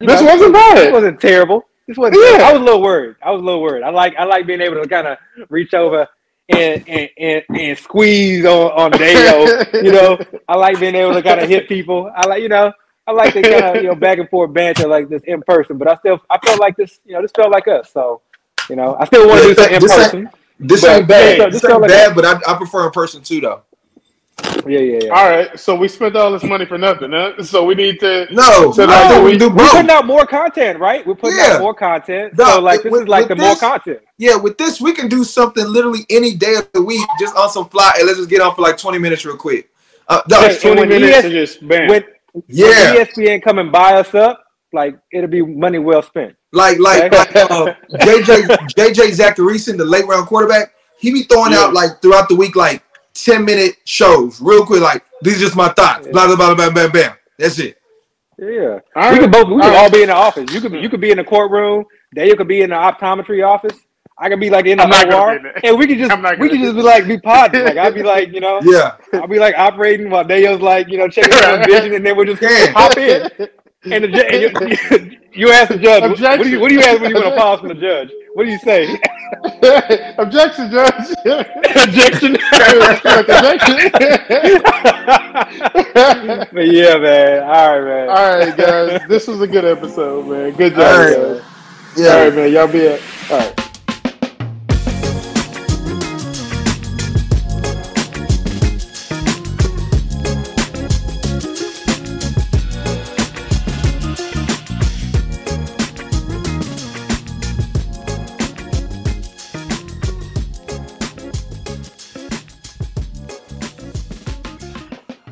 this know, wasn't bad. This wasn't terrible. This wasn't. Yeah. I was a little worried. I was a little worried. I like I like being able to kind of reach over and and, and, and squeeze on on Dayo. you know, I like being able to kind of hit people. I like you know. I like the kind of you know back and forth banter like this in person, but I still I felt like this you know this felt like us. So you know I still want to do something in person. This ain't bad. This, this ain't bad, but I, I prefer in person too though. Yeah, yeah, yeah. All right, so we spent all this money for nothing, huh? So we need to no. So no, we do. both. We're putting out more content, right? We're putting yeah. out more content. No, so like this with, is like the this, more content. Yeah, with this we can do something literally any day of the week, just on some fly, and let's just get on for like twenty minutes real quick. Uh, no, hey, twenty minutes ES, just bam. When, yeah, when ESPN come and buy us up, like it'll be money well spent. Like like, like uh, JJ JJ Zachariason, the late round quarterback, he be throwing yeah. out like throughout the week like 10 minute shows real quick. Like, these are just my thoughts. Yeah. Blah, blah, blah, blah, blah, blah. That's it. Yeah. All we could both, we could all, all be in the office. You could be, you could be in the courtroom. Daniel could be in the optometry office. I could be like in the OR, and we could just we could just be like be podding. Like I'd be like, you know, yeah, I'd be like operating while Daniel's like, you know, checking out vision, and then we'll just hop in. And, the, and you, you, ask the judge, what do you what do you ask when you want to pause from the judge? What do you say? Objection, Judge. Objection. but yeah, man. All right, man. All right, guys. This was a good episode, man. Good job, All right. guys. Yeah. All right, man. Y'all be it. All right.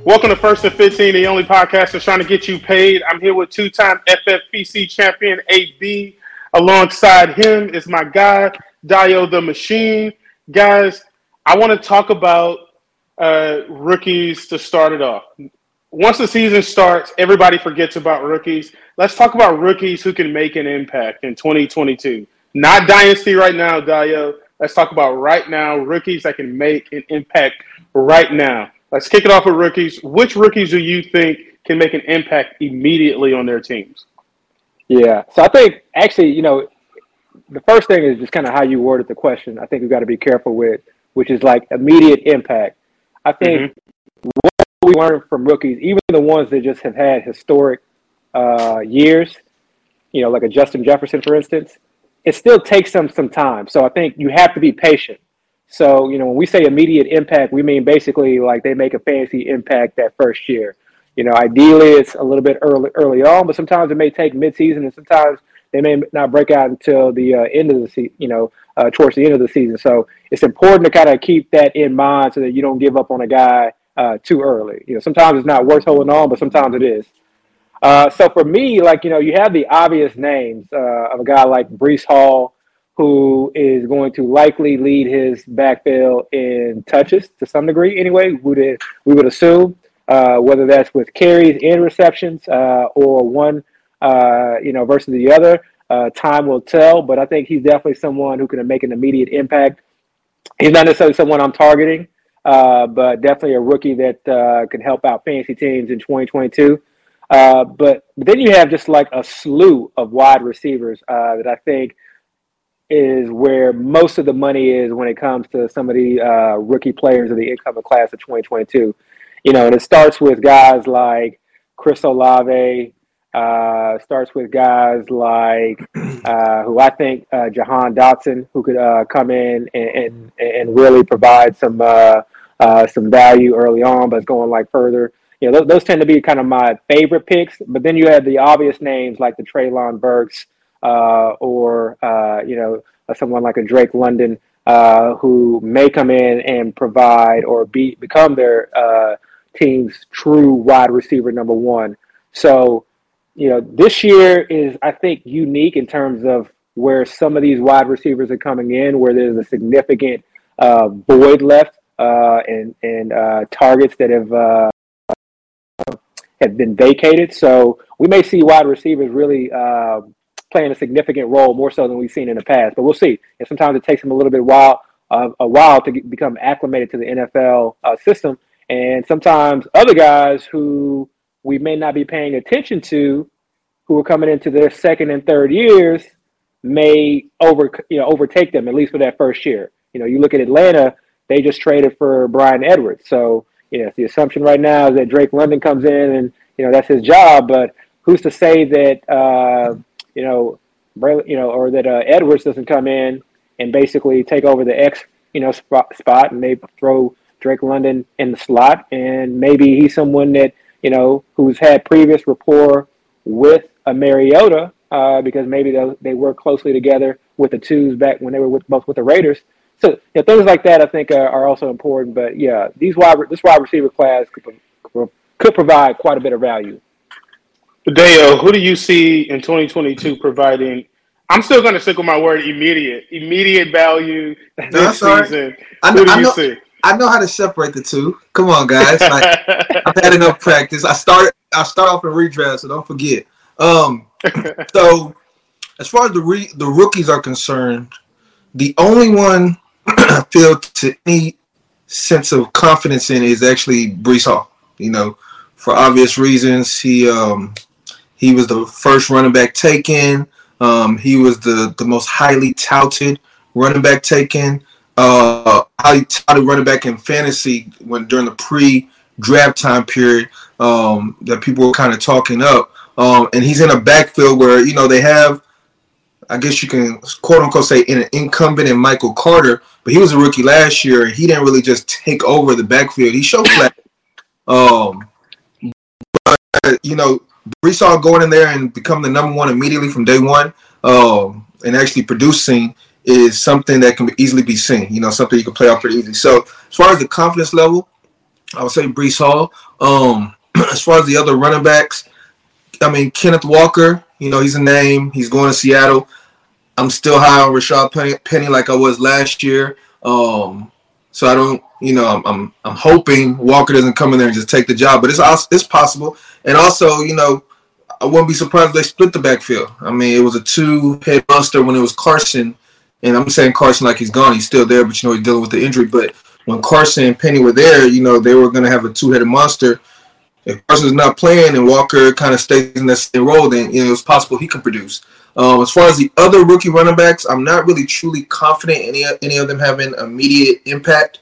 Welcome to First and 15, the only podcast that's trying to get you paid. I'm here with two time FFPC champion AB. Alongside him is my guy, Dio the Machine. Guys, I want to talk about uh, rookies to start it off. Once the season starts, everybody forgets about rookies. Let's talk about rookies who can make an impact in 2022. Not dynasty right now, Dio. Let's talk about right now rookies that can make an impact right now. Let's kick it off with rookies. Which rookies do you think can make an impact immediately on their teams? Yeah. So I think actually, you know, the first thing is just kind of how you worded the question. I think we've got to be careful with, which is like immediate impact. I think mm-hmm. what we learned from rookies, even the ones that just have had historic uh, years, you know, like a Justin Jefferson, for instance, it still takes them some time. So I think you have to be patient. So, you know, when we say immediate impact, we mean basically like they make a fancy impact that first year. You know, ideally it's a little bit early early on, but sometimes it may take midseason, and sometimes they may not break out until the uh, end of the season. You know, uh, towards the end of the season. So it's important to kind of keep that in mind so that you don't give up on a guy uh, too early. You know, sometimes it's not worth holding on, but sometimes it is. Uh, so for me, like you know, you have the obvious names uh, of a guy like Breece Hall, who is going to likely lead his backfield in touches to some degree. Anyway, would we would assume uh, whether that's with carries and receptions uh, or one, uh, you know, versus the other. Uh, time will tell, but I think he's definitely someone who can make an immediate impact. He's not necessarily someone I'm targeting, uh, but definitely a rookie that uh, can help out fantasy teams in 2022. but, but then you have just like a slew of wide receivers that I think is where most of the money is when it comes to some of the uh, rookie players of the incoming class of 2022. You know, and it starts with guys like Chris Olave, uh, starts with guys like uh, who I think uh, Jahan Dotson, who could uh, come in and, and, and really provide some uh, uh, some value early on, but going like further. You know, those, those, tend to be kind of my favorite picks. But then you have the obvious names like the Treylon Burks, or uh, you know someone like a Drake London uh, who may come in and provide or be become their uh, team's true wide receiver number one. So you know this year is I think unique in terms of where some of these wide receivers are coming in, where there's a significant uh, void left uh, and and targets that have have been vacated. So we may see wide receivers really uh, playing a significant role more so than we've seen in the past. But we'll see. And sometimes it takes him a little bit while uh, a while to get, become acclimated to the NFL uh, system. And sometimes other guys who we may not be paying attention to who are coming into their second and third years may over you know overtake them at least for that first year. You know, you look at Atlanta; they just traded for Bryan Edwards, so you know the assumption right now is that Drake London comes in and you know that's his job. But who's to say that uh, you know, you know, or that uh, Edwards doesn't come in and basically take over the X you know spot, spot and maybe throw Drake London in the slot, and maybe he's someone that you know who's had previous rapport with a Mariota uh, because maybe they, they work closely together with the twos back when they were with both with the Raiders. So things like that I think are, are, also important. But yeah, these wide this wide receiver class could, could provide quite a bit of value. Dale, who do you see in 2022 providing? I'm still going to stick with my word immediate, immediate value this season. I know, who do I know, you see? I know how to separate the two. Come on, guys. Like, I've had enough practice. I start I start off in redraft, so don't forget. Um, so as far as the re- the rookies are concerned, the only one I feel to any sense of confidence in is actually Breece Hall. You know, for obvious reasons, he um, he was the first running back taken. Um, he was the the most highly touted running back taken. Uh, highly touted running back in fantasy when during the pre draft time period um, that people were kind of talking up. Um, and he's in a backfield where you know they have, I guess you can quote unquote say, an incumbent in Michael Carter, but he was a rookie last year. And he didn't really just take over the backfield. He showed flat. Um, but you know, Hall going in there and become the number one immediately from day one, um, and actually producing is something that can easily be seen. You know, something you can play off pretty easily. So as far as the confidence level, I would say Breece Hall. Um, as far as the other running backs, I mean, Kenneth Walker, you know, he's a name. He's going to Seattle. I'm still high on Rashaad Penny like I was last year. Um, so I don't, you know, I'm, I'm, I'm hoping Walker doesn't come in there and just take the job, but it's it's possible. And also, you know, I wouldn't be surprised if they split the backfield. I mean, it was a two head monster when it was Carson, and I'm saying Carson like he's gone. He's still there, but you know he's dealing with the injury. But when Carson and Penny were there, you know, they were going to have a two headed monster if Carson's not playing and Walker kind of stays in that same role, then you know it's possible he can produce. Um, as far as the other rookie running backs, I'm not really truly confident any any of them having immediate impact.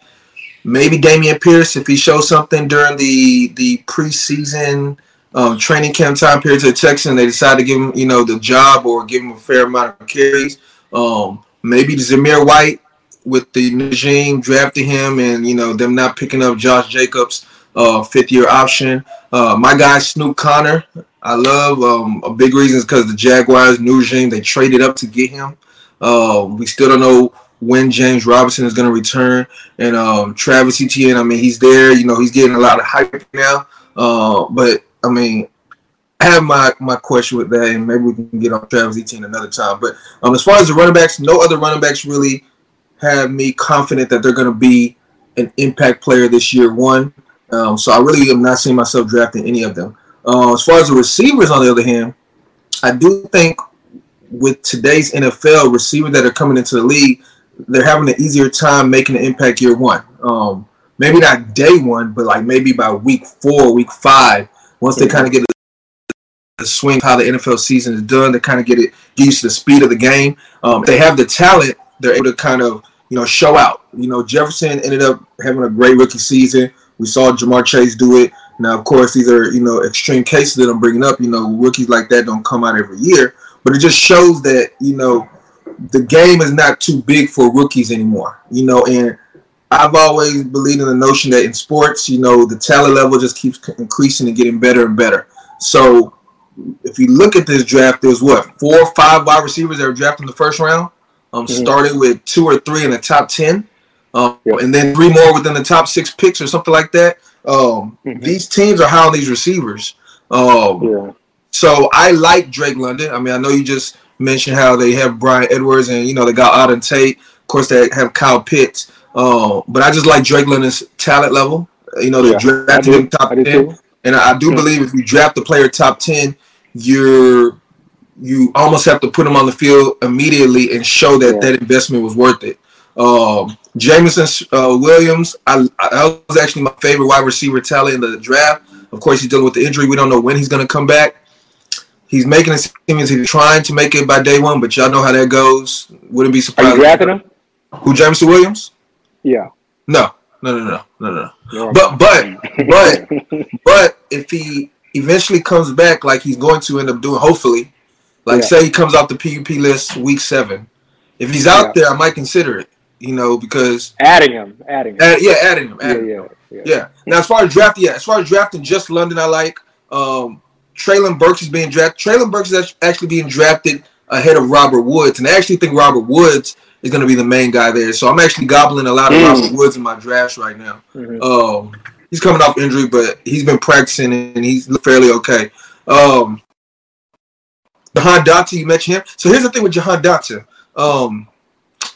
Maybe Dameon Pierce if he shows something during the the preseason um, training camp time period to the Texans, they decide to give him you know the job or give him a fair amount of carries. Um, maybe Zamir White with the regime drafting him and you know them not picking up Josh Jacobs uh, fifth year option. Uh, my guy Snoop Conner, I love. Um, a big reason is because the Jaguars, new regime, they traded up to get him. Uh, we still don't know when James Robinson is going to return. And um, Travis Etienne, I mean, he's there. You know, he's getting a lot of hype now. Uh, but I mean, I have my, my question with that, and maybe we can get on Travis Etienne another time. But um, as far as the running backs, no other running backs really have me confident that they're going to be an impact player this year. One, um, so I really am not seeing myself drafting any of them. Uh, as far as the receivers, on the other hand, I do think with today's NFL, receivers that are coming into the league, they're having an easier time making an impact year one. Um, maybe not day one, but like maybe by week four, week five, once they kind of get the swing how the NFL season is done, they kind of get it used to the speed of the game. Um, they have the talent, they're able to kind of you know show out. You know, Jefferson ended up having a great rookie season. We saw Ja'Marr Chase do it. Now, of course, these are you know extreme cases that I'm bringing up. You know, rookies like that don't come out every year, but it just shows that you know the game is not too big for rookies anymore. You know, and I've always believed in the notion that in sports, you know, the talent level just keeps increasing and getting better and better. So, if you look at this draft, there's what four or five wide receivers that were drafted in the first round. Um, mm-hmm. started with two or three in the top ten um, yep. and then three more within the top six picks or something like that. Um, mm-hmm. These teams are high on these receivers. Um, yeah. So I like Drake London. I mean, I know you just mentioned how they have Bryan Edwards and you know they got Auden Tate. Of course, they have Kyle Pitts. Uh, but I just like Drake London's talent level. You know, they yeah, drafted him top ten, too. and I do believe if you draft the player top ten, you're you almost have to put him on the field immediately and show that yeah. that investment was worth it. Um, Jameson uh, Williams, I, I, was actually my favorite wide receiver talent in the draft. Of course, he's dealing with the injury. We don't know when he's going to come back. He's making it seem as he's trying to make it by day one, but y'all know how that goes. Wouldn't be surprised. Are you drafting him? Who Jameson Williams? Yeah. No, no, no, no, no, no. You're But but but but if he eventually comes back like he's going to end up doing, hopefully, like Yeah. say he comes off the PUP list week seven, if he's out Yeah. there, I might consider it. You know, because adding him, adding him. uh, yeah, adding him, yeah, adding him. yeah, yeah. Yeah. Now, as far as drafting, yeah, as far as drafting, just London, I like. Um, Treylon Burks is being drafted. Treylon Burks is actually being drafted ahead of Robert Woods, and I actually think Robert Woods is going to be the main guy there. So I'm actually gobbling a lot of Mm. Robert Woods in my drafts right now. Mhm. Um, he's coming off injury, but he's been practicing and he's fairly okay. Um, Jahan Dotson, you mentioned him. So here's the thing with Jahan Dotson. Um,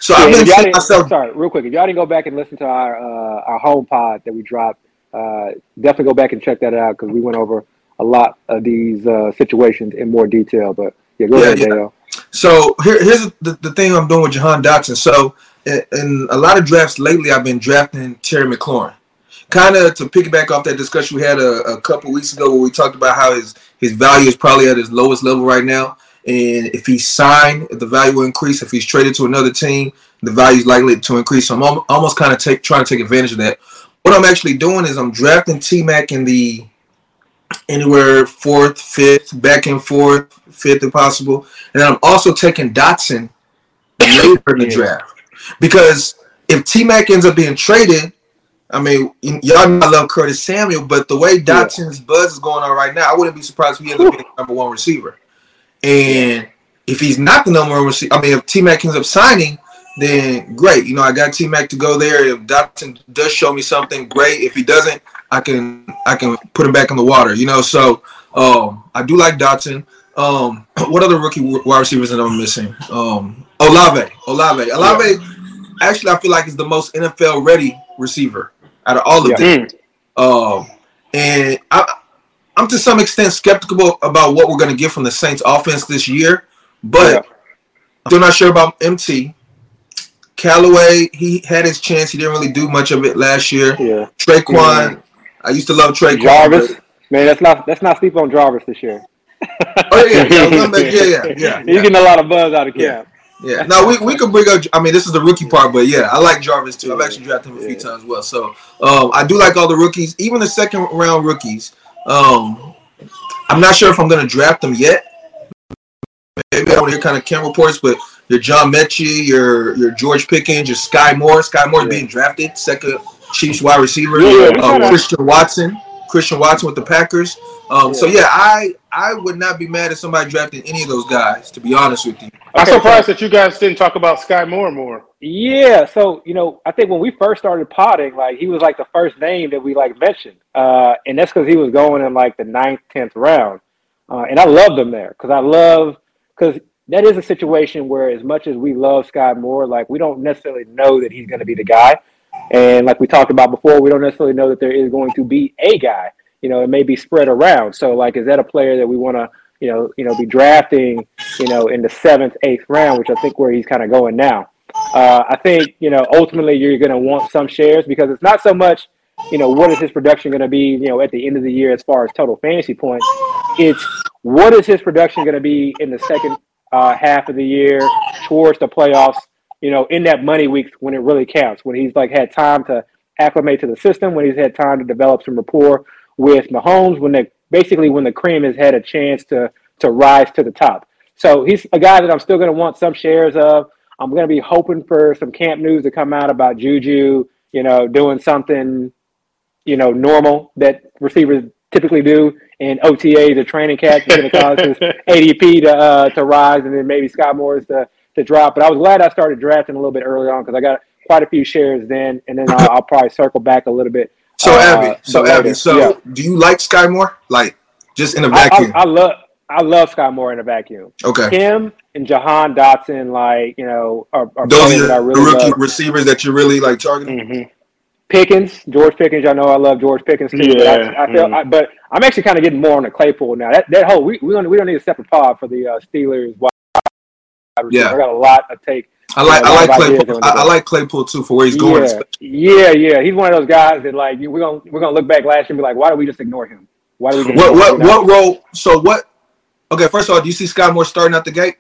so Yeah, I've been saying myself. sorry, real quick. If y'all didn't go back and listen to our uh, our home pod that we dropped, uh, definitely go back and check that out because we went over a lot of these uh, situations in more detail. But yeah, go Yeah, ahead, yeah. Dale. So here, here's the, the thing I'm doing with Jahan Dotson. So in, in a lot of drafts lately, I've been drafting Terry McLaurin. Kind of to piggyback off that discussion we had a, a couple weeks ago where we talked about how his, his value is probably at his lowest level right now. And if he's signed, the value will increase. If he's traded to another team, the value is likely to increase. So I'm almost kind of take, trying to take advantage of that. What I'm actually doing is I'm drafting T Mac in the anywhere fourth, fifth, back and forth, fifth if possible. And I'm also taking Dotson later in the Yeah. draft. Because if T Mac ends up being traded, I mean, y'all know I love Curtis Samuel, but the way Dotson's buzz is going on right now, I wouldn't be surprised if he ends up being number one receiver. And if he's not the number one receiver, I mean, if T Mac ends up signing, then great. You know, I got T Mac to go there. If Dotson does show me something, great. If he doesn't, I can I can put him back in the water. You know, so um, I do like Dotson. Um, what other rookie wide receivers that I'm missing? Um, Olave, Olave, Olave. Actually, I feel like is the most NFL ready receiver out of all of Yeah. them. Um, and I, I'm to some extent skeptical about what we're going to get from the Saints offense this year, but Yeah. I'm not sure about MT. Callaway, he had his chance. He didn't really do much of it last year. Yeah, Tre'Quan, I used to love Tre'Quan. Jarvis. Man, let's not let's not sleep on Jarvis this year. Oh yeah, yeah, yeah, yeah, yeah, yeah, He's getting a lot of buzz out of Yeah. camp. Yeah. Now we, we could bring up. I mean, this is the rookie part, but yeah, I like Jarvis too. I've actually drafted him a few times as well. So um, I do like all the rookies, even the second round rookies. Um, I'm not sure if I'm going to draft them yet. Maybe I want to hear kind of camp reports, but your John Metchie, your your George Pickens, your Skyy Moore. Skyy Moore Yeah. being drafted, second Chiefs wide receiver. Yeah, Um, Christian Watson, Christian Watson with the Packers. Um, So yeah, I I would not be mad if somebody drafted any of those guys. To be honest with you. I'm Okay, surprised that you guys didn't talk about Skyy Moore more. Yeah, so you know, I think when we first started potting, like he was like the first name that we like mentioned, uh, and that's because he was going in like the ninth, tenth round, uh, and I loved him there because I love because that is a situation where as much as we love Skyy Moore, like we don't necessarily know that he's going to be the guy, and like we talked about before, we don't necessarily know that there is going to be a guy. You know, it may be spread around. So like, is that a player that we want to you know, you know, be drafting, you know, in the seventh, eighth round, which I think where he's kind of going now. Uh, I think, you know, ultimately you're going to want some shares because it's not so much, you know, what is his production going to be, you know, at the end of the year as far as total fantasy points. It's what is his production going to be in the second uh, half of the year towards the playoffs, you know, in that money week when it really counts, when he's like had time to acclimate to the system, when he's had time to develop some rapport with Mahomes, when they basically when the cream has had a chance to to rise to the top. So he's a guy that I'm still going to want some shares of. I'm going to be hoping for some camp news to come out about Juju, you know, doing something, you know, normal that receivers typically do in OTAs or training camp. Going to cause his ADP to uh, to rise, and then maybe Scott Morris to to drop. But I was glad I started drafting a little bit early on because I got quite a few shares then, and then I'll, I'll probably circle back a little bit. So uh, Abby, so later. Abby, so Yeah. do you like Skyy Moore? Like just in a vacuum? I, I love I love Skyy Moore in a vacuum. okay. Him and Jahan Dotson, like you know, are, are Those are that the really rookie love. receivers that you're really like targeting. Mm-hmm. Pickens, George Pickens. I know I love George Pickens too. but I, I feel, mm. I, but I'm actually kind of getting more on the Claypool now. That that whole we we don't we don't need a separate pod for the uh, Steelers. wide. Yeah. I got a lot of take. I like I like a lot of ideas Claypool. I, I like Claypool too for where he's going. Yeah, yeah, yeah. He's one of those guys that like we're gonna we're gonna look back last year and be like, why did we just ignore him? Why did we? What what what role? So what Okay, first of all, do you see Skyy Moore starting out the gate,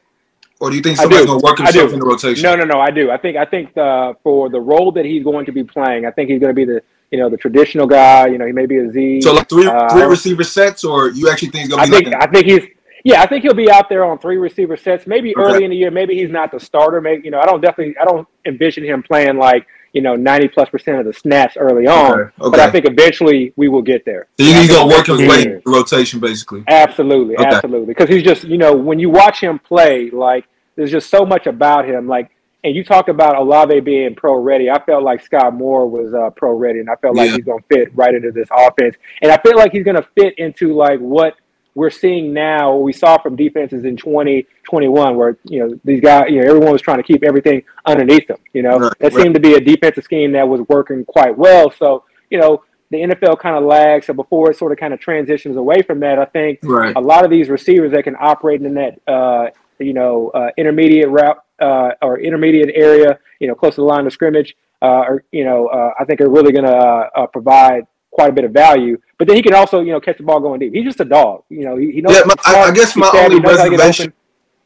or do you think somebody's going to work himself in the rotation? No, no, no. I do. I think I think the, for the role that he's going to be playing, I think he's going to be the you know the traditional guy. You know, he may be a Z. So like three uh, three receiver sets, or you actually think he's going to be? I think I think he's yeah, I think he'll be out there on three receiver sets. Maybe okay. early in the year, maybe he's not the starter. Maybe you know, I don't definitely, I don't envision him playing like you know ninety plus percent of the snaps early on. Okay. Okay. But I think eventually we will get there. So he's gonna work his way rotation, basically. Absolutely, absolutely. Because he's just you know when you watch him play, like there's just so much about him. Like, and you talked about Olave being pro ready. I felt like Skyy Moore was uh, pro ready, and I felt like yeah. he's gonna fit right into this offense. And I feel like he's gonna fit into like what we're seeing now what we saw from defenses in 2021 where you know these guys you know everyone was trying to keep everything underneath them you know right, that right. seemed to be a defensive scheme that was working quite well so you know the NFL kind of lags so before it sort of kind of transitions away from that I think right. a lot of these receivers that can operate in that uh, you know uh, intermediate route uh, or intermediate area you know close to the line of scrimmage uh, or you know uh, I think are really going to uh, provide quite a bit of value. But then he can also, you know, catch the ball going deep. He's just a dog. You know, he, he knows. Yeah, my, I, I, guess my only reservation,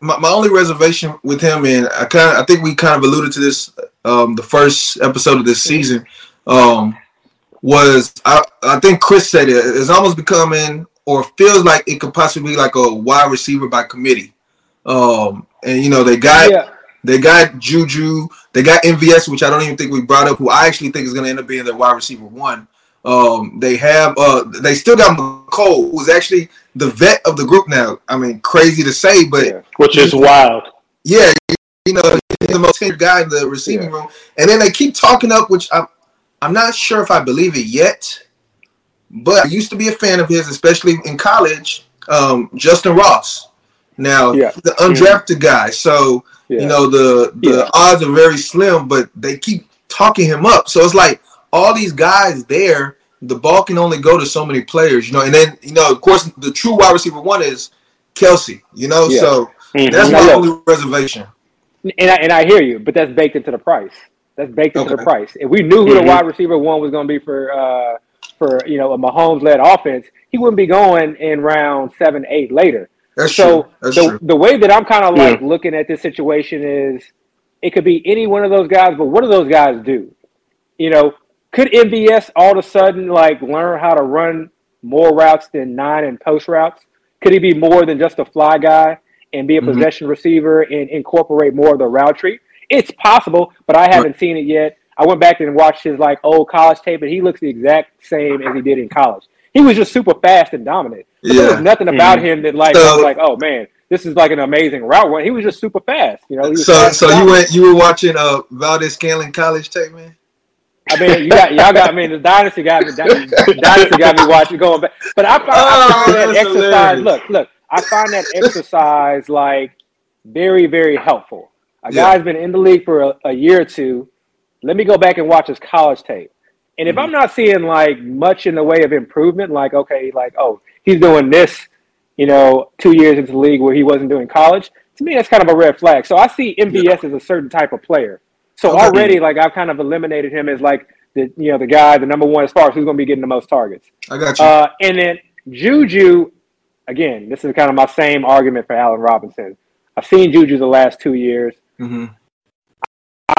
my, my only reservation with him, and I kind of, I think we kind of alluded to this um, the first episode of this season, um, was I, I think Chris said it. It's almost becoming or feels like it could possibly be like a wide receiver by committee. Um, and you know they got. Yeah. They got Juju. They got MVS, which I don't even think we brought up, who I actually think is going to end up being their wide receiver one. Um, they have uh, they still got Mecole, who's actually the vet of the group now. I mean, crazy to say, but yeah. which is wild. Yeah, you know, he's the most tenured guy in the receiving yeah. room, and then they keep talking up, which I'm I'm not sure if I believe it yet, but I used to be a fan of his, especially in college. Um, Justin Ross. Now, yeah. the undrafted guy, so you know the the odds are very slim, but they keep talking him up. So it's like all these guys there, the ball can only go to so many players, you know. And then, you know, of course, the true wide receiver one is Kelce, you know. Yeah. So mm-hmm. that's my only reservation. And I, and I hear you, but that's baked into the price. That's baked into okay. the price. If we knew who mm-hmm. the wide receiver one was going to be for uh, for you know a Mahomes led offense, he wouldn't be going in round seven, eight later. That's so true. That's the, true. the way that I'm kind of like yeah. looking at this situation is, it could be any one of those guys, but what do those guys do? You know, could MVS all of a sudden like learn how to run more routes than nine and post routes? Could he be more than just a fly guy and be a mm-hmm. possession receiver and incorporate more of the route tree? It's possible, but I haven't seen it yet. I went back and watched his like old college tape, and he looks the exact same as he did in college. He was just super fast and dominant. Yeah. There was nothing about mm-hmm. him that like so, was like, oh man, this is like an amazing route run. He was just super fast. You know. so so you went you were watching uh Valdes-Scantling college tape, man. I mean, you got y'all got. I mean, the dynasty got me. The dynasty got me watching going back. But I find, oh, I find that exercise. Hilarious. Look, look. I find that exercise like very, very helpful. A yeah. guy's been in the league for a, a, year or two. Let me go back and watch his college tape. And if mm-hmm. I'm not seeing like much in the way of improvement, like okay, like oh, he's doing this, you know, two years into the league where he wasn't doing college. To me, that's kind of a red flag. So I see MVS yeah. as a certain type of player so already, like I've kind of eliminated him as like the you know the guy, the number one as far as who's going to be getting the most targets. I got you. Uh, and then Juju, again, this is kind of my same argument for Allen Robinson. I've seen Juju the last two years. Mm-hmm.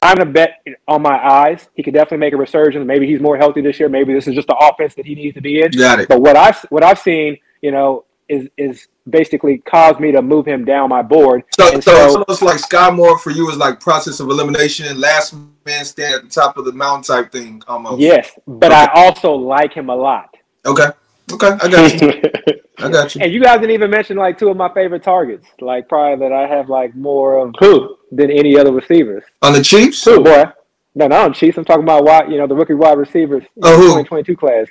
I'm gonna bet on my eyes. He could definitely make a resurgence. Maybe he's more healthy this year. Maybe this is just the offense that he needs to be in. Got it. But what I what I've seen, you know, is is basically caused me to move him down my board. So, so, so, it's almost like Skyy Moore for you is like process of elimination, last man stand at the top of the mountain type thing almost. Yes, but okay. I also like him a lot. Okay. Okay, I got you. I got you. And you guys didn't even mention like two of my favorite targets, like probably that I have like more of who than any other receivers. On the Chiefs? Who boy? No, not on Chiefs. I'm talking about why you know the rookie wide receivers oh, in the 2022 class.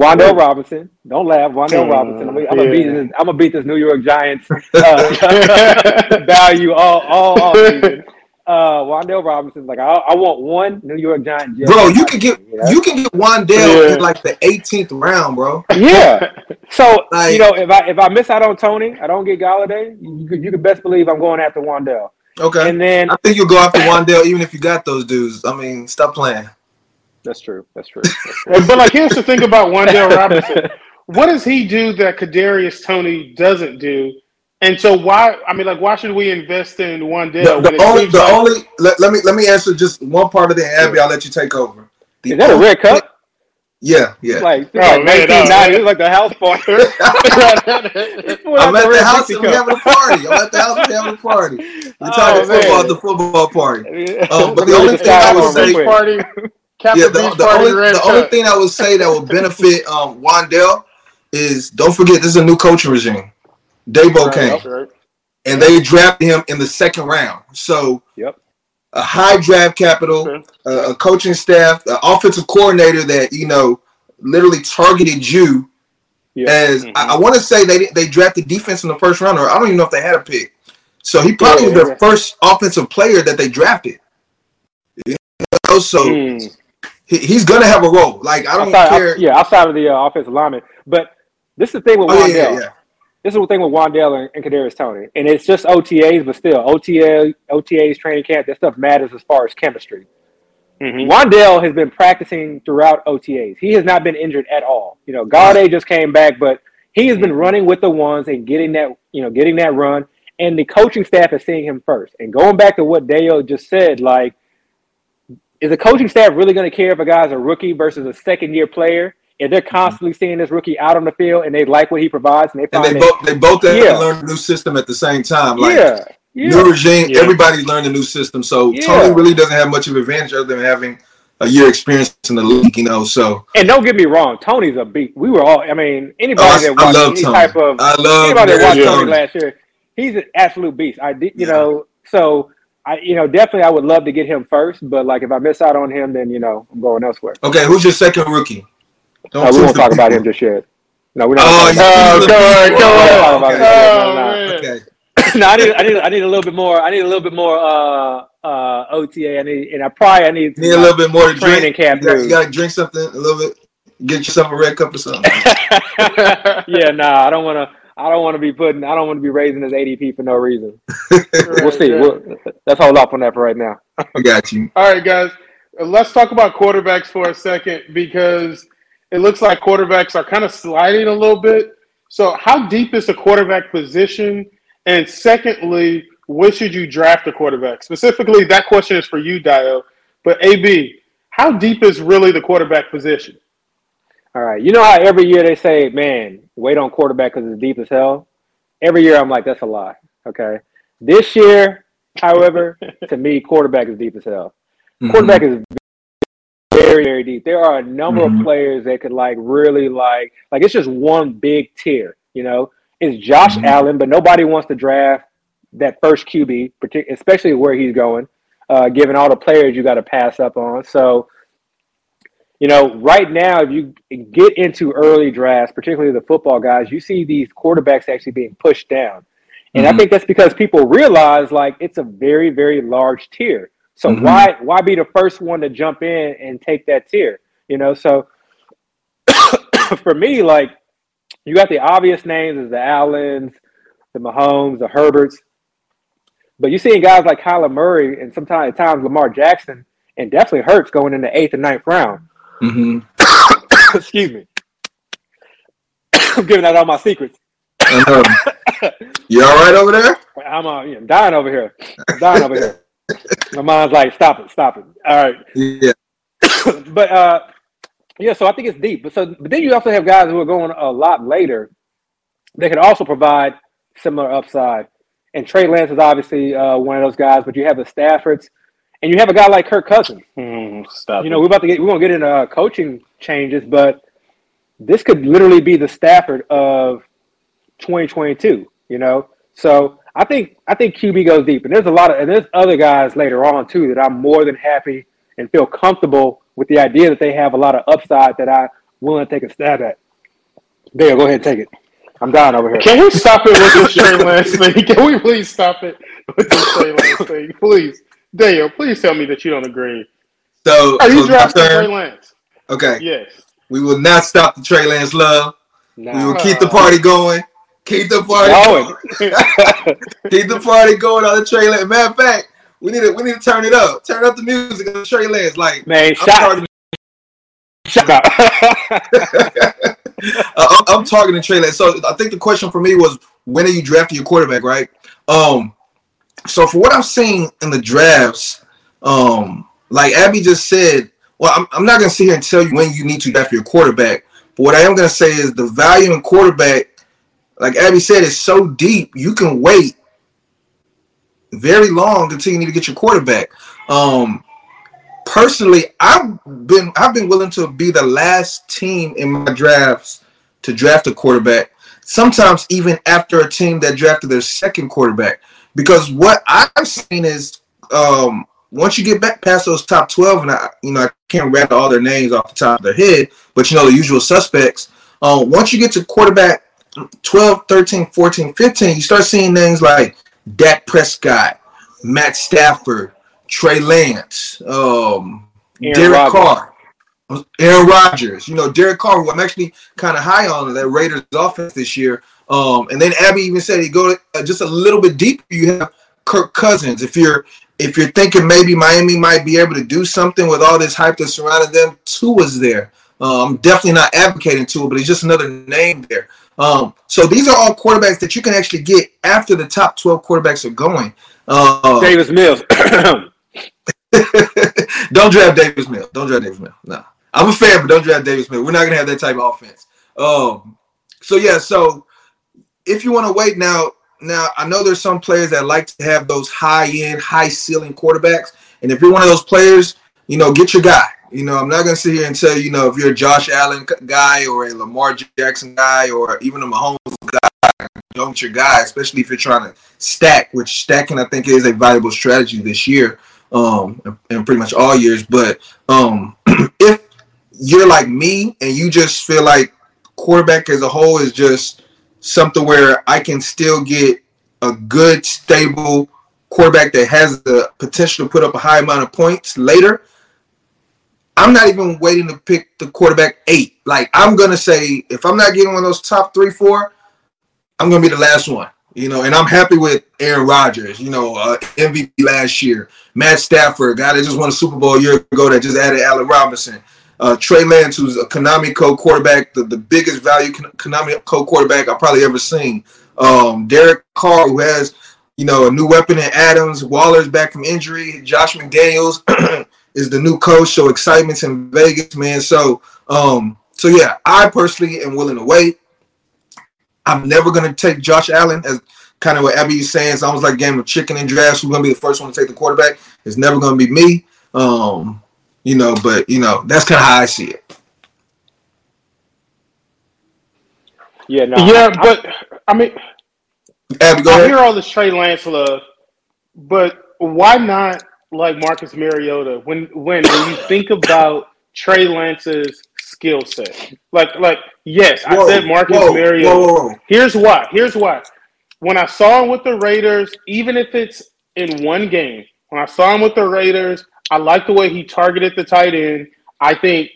Wan'Dale Robinson. Don't laugh. Wan'Dale mm, Robinson. I'm, I'm gonna beat this. I'm gonna beat this New York Giants uh, value all all, all season. Uh, Wan'Dale Robinson. Like I, I want one New York Giant. Bro, you can get you, know? you can get Wan'Dale yeah. in like the 18th round, bro. Yeah. So like, you know, if I if I miss out on Toney, I don't get Golladay. You could you could best believe I'm going after Wan'Dale. Okay. And then I think you'll go after Wan'Dale even if you got those dudes. I mean, stop playing. That's true. That's true. That's true. but like, here's the thing about Wan'Dale Robinson. What does he do that Kadarius Toney doesn't do And so why? I mean, like, why should we invest in Wan'Dale? The, the only, the like- only. Let, let, me let me answer just one part of the Abby. I'll let you take over. The Is that only, a red cup? Yeah, yeah. Like, oh, like man, 1990, it's like the house party. I'm at the house and we having a party. I'm at the house and we having a party. We're oh, talking man. football, the football party. Um, but the only thing I would say, party, yeah, the, the only, the only thing I would say that would benefit um, Wan'Dale is don't forget this is a new coaching regime. Daboll right, came, right. and they drafted him in the second round. So, yep, a high draft capital, okay. a, a coaching staff, an offensive coordinator that you know literally targeted you. Yeah. As mm-hmm. I, I want to say they they drafted defense in the first round, or I don't even know if they had a pick. So he probably yeah, was the first offensive player that they drafted. You know, so mm. He, he's gonna have a role. Like I don't outside, care. yeah, outside of the uh, offensive lineman, but this is the thing with oh, Yeah, yeah, this is the thing with Wan'Dale and, and Kadarius Toney, and it's just OTAs, but still OTA, OTAs, training camp, that stuff matters as far as chemistry. Mm-hmm. Wan'Dale has been practicing throughout OTAs. He has not been injured at all. You know, Golladay just came back, but he has been running with the ones and getting that, you know, getting that run. And the coaching staff is seeing him first. And going back to what Dale just said, like, is the coaching staff really going to care if a guy's a rookie versus a second year player? if they're constantly seeing this rookie out on the field and they like what he provides and they and they both they both have yeah. to learn a new system at the same time. Like yeah. Yeah. new regime, yeah. everybody's learned a new system. So yeah. Toney really doesn't have much of an advantage other than having a year experience in the league, you know. So and don't get me wrong, Toney's a beat. We were all. I mean, anybody oh, that watched any Toney. type of I love anybody that watched Toney last year, he's an absolute beast. I did, you know. So I, you know, definitely I would love to get him first, but like if I miss out on him, then you know I'm going elsewhere. Okay, who's your second rookie? Don't no, we won't talk about him just yet. No, we're not. Oh, oh, go go on. Okay. no, I need, I need, I need a little bit more. I need a little bit more uh, uh, OTA. I need, and I probably I need, need a little bit more to training drink. camp. You got, to drink something a little bit. Get yourself a red cup or something. yeah, nah, I don't want to. I don't want to be putting. I don't want to be raising this ADP for no reason. we'll see. We'll, let's hold off on that for right now. I got you. All right, guys. Uh, let's talk about quarterbacks for a second because it looks like quarterbacks are kind of sliding a little bit. So, how deep is the quarterback position? And secondly, when should you draft a quarterback? Specifically, that question is for you, Dio. But AB, how deep is really the quarterback position? All right. You know how every year they say, man, wait on quarterback because it's deep as hell? Every year I'm like, that's a lie. Okay. This year, however, to me, quarterback is deep as hell. Mm-hmm. Quarterback is very, very deep. There are a number mm-hmm. of players that could like really like like it's just one big tier. You know, it's Josh mm-hmm. Allen, but nobody wants to draft that first QB, especially where he's going, uh, given all the players you got to pass up on. So, you know, right now, if you get into early drafts, particularly the football guys, you see these quarterbacks actually being pushed down. And mm-hmm. I think that's because people realize like it's a very, very large tier. So mm-hmm. why why be the first one to jump in and take that tier? You know, so for me, like you got the obvious names as the Allens, the Mahomes, the Herberts, but you're seeing guys like Kyler Murray and sometimes at times Lamar Jackson, and definitely Hurts going in the eighth and ninth round. Mm-hmm. Excuse me. I'm giving out all my secrets. you all right over there? I'm, uh, I'm dying over here. I'm dying over here. My mind's like, stop it, stop it. All right. Yeah. but uh, yeah, so I think it's deep. But so, but then you also have guys who are going a lot later. They can also provide similar upside. And Trey Lance is obviously uh, one of those guys. But you have the Staffords, and you have a guy like Kirk Cousins. Mm, stop. You know, we're about to get we're gonna get into uh, coaching changes, but this could literally be the Stafford of 2022. You know, so I think I think QB goes deep, and there's a lot of and there's other guys later on too that I'm more than happy and feel comfortable with the idea that they have a lot of upside that I willing to take a stab at. There, go ahead and take it. I'm dying over here. Can we stop it with this Trey Lance thing? Can we please stop it with this Trey Lance thing? Please, Dale, please tell me that you don't agree. So, are you so drafting Trey Lance? Okay. Yes. We will not stop the Trey Lance love. No. We will keep the party going. Keep the party going. Keep the party going on the Trey Lance. Matter of fact, we need to we need to turn it up. Turn up the music on the Trey Lance. Like man, I'm shut, shut up. I'm, I'm targeting Trey Lance. So I think the question for me was, when are you drafting your quarterback, right? Um, so for what I've seen in the drafts, um, like Abby just said, well, I'm, I'm not gonna sit here and tell you when you need to draft your quarterback, but what I am gonna say is the value in quarterback, like Abby said, is so deep you can wait very long until you need to get your quarterback. Um, personally, I've been I've been willing to be the last team in my drafts to draft a quarterback. Sometimes even after a team that drafted their second quarterback, because what I've seen is um, once you get back past those top twelve, and I you know I can't rattle all their names off the top of their head, but you know the usual suspects. Um, once you get to quarterback 12, 13, 14, 15, you start seeing names like Dak Prescott, Matt Stafford, Trey Lance, um, Derek. Carr, Aaron Rodgers. You know, Derek Carr, who I'm actually kind of high on that Raiders offense this year. Um, and then Abby even said he go uh, just a little bit deeper. You have Kirk Cousins. If you're if you're thinking maybe Miami might be able to do something with all this hype that surrounded them, Tua's there. Uh, I'm definitely not advocating Tua, but he's just another name there. Um, so these are all quarterbacks that you can actually get after the top 12 quarterbacks are going. Uh, Davis Mills. don't draft Davis Mills. Don't draft Davis Mills. No. I'm a fan, but don't draft Davis Mills. We're not gonna have that type of offense. Um, so yeah, so if you want to wait now, now I know there's some players that like to have those high end, high ceiling quarterbacks, and if you're one of those players, you know, get your guy. You know, I'm not gonna sit here and tell you, know, if you're a Josh Allen guy or a Lamar Jackson guy or even a Mahomes guy, don't your guy, especially if you're trying to stack, which stacking I think is a valuable strategy this year, um, and pretty much all years. But um, if you're like me and you just feel like quarterback as a whole is just something where I can still get a good, stable quarterback that has the potential to put up a high amount of points later, I'm not even waiting to pick the quarterback eight. Like I'm gonna say, if I'm not getting one of those top three, four, I'm gonna be the last one. You know, and I'm happy with Aaron Rodgers. You know, uh, MVP last year, Matt Stafford, guy that just won a Super Bowl a year ago, that just added Allen Robinson. Uh, Trey Lance, who's a Konami code quarterback, the, the biggest value Konami code quarterback I've probably ever seen. Um, Derek Carr, who has, you know, a new weapon in Adams. Waller's back from injury. Josh McDaniels is the new coach, so excitement's in Vegas, man. So, um, so yeah, I personally am willing to wait. I'm never gonna take Josh Allen as kind of what Abby is saying. It's almost like game of chicken and drafts. Who's gonna be the first one to take the quarterback? It's never gonna be me. Um, you know, but you know, that's kind of how I see it. Yeah, no, yeah, I, but I mean, Abby, I hear all this Trey Lance love, but why not like Marcus Mariota when when when you think about Trey Lance's skill set? Like like yes, whoa, I said Marcus whoa, Mariota. Whoa, Here's why. Here's why. When I saw him with the Raiders, even if it's in one game, when I saw him with the Raiders, I like the way he targeted the tight end. I think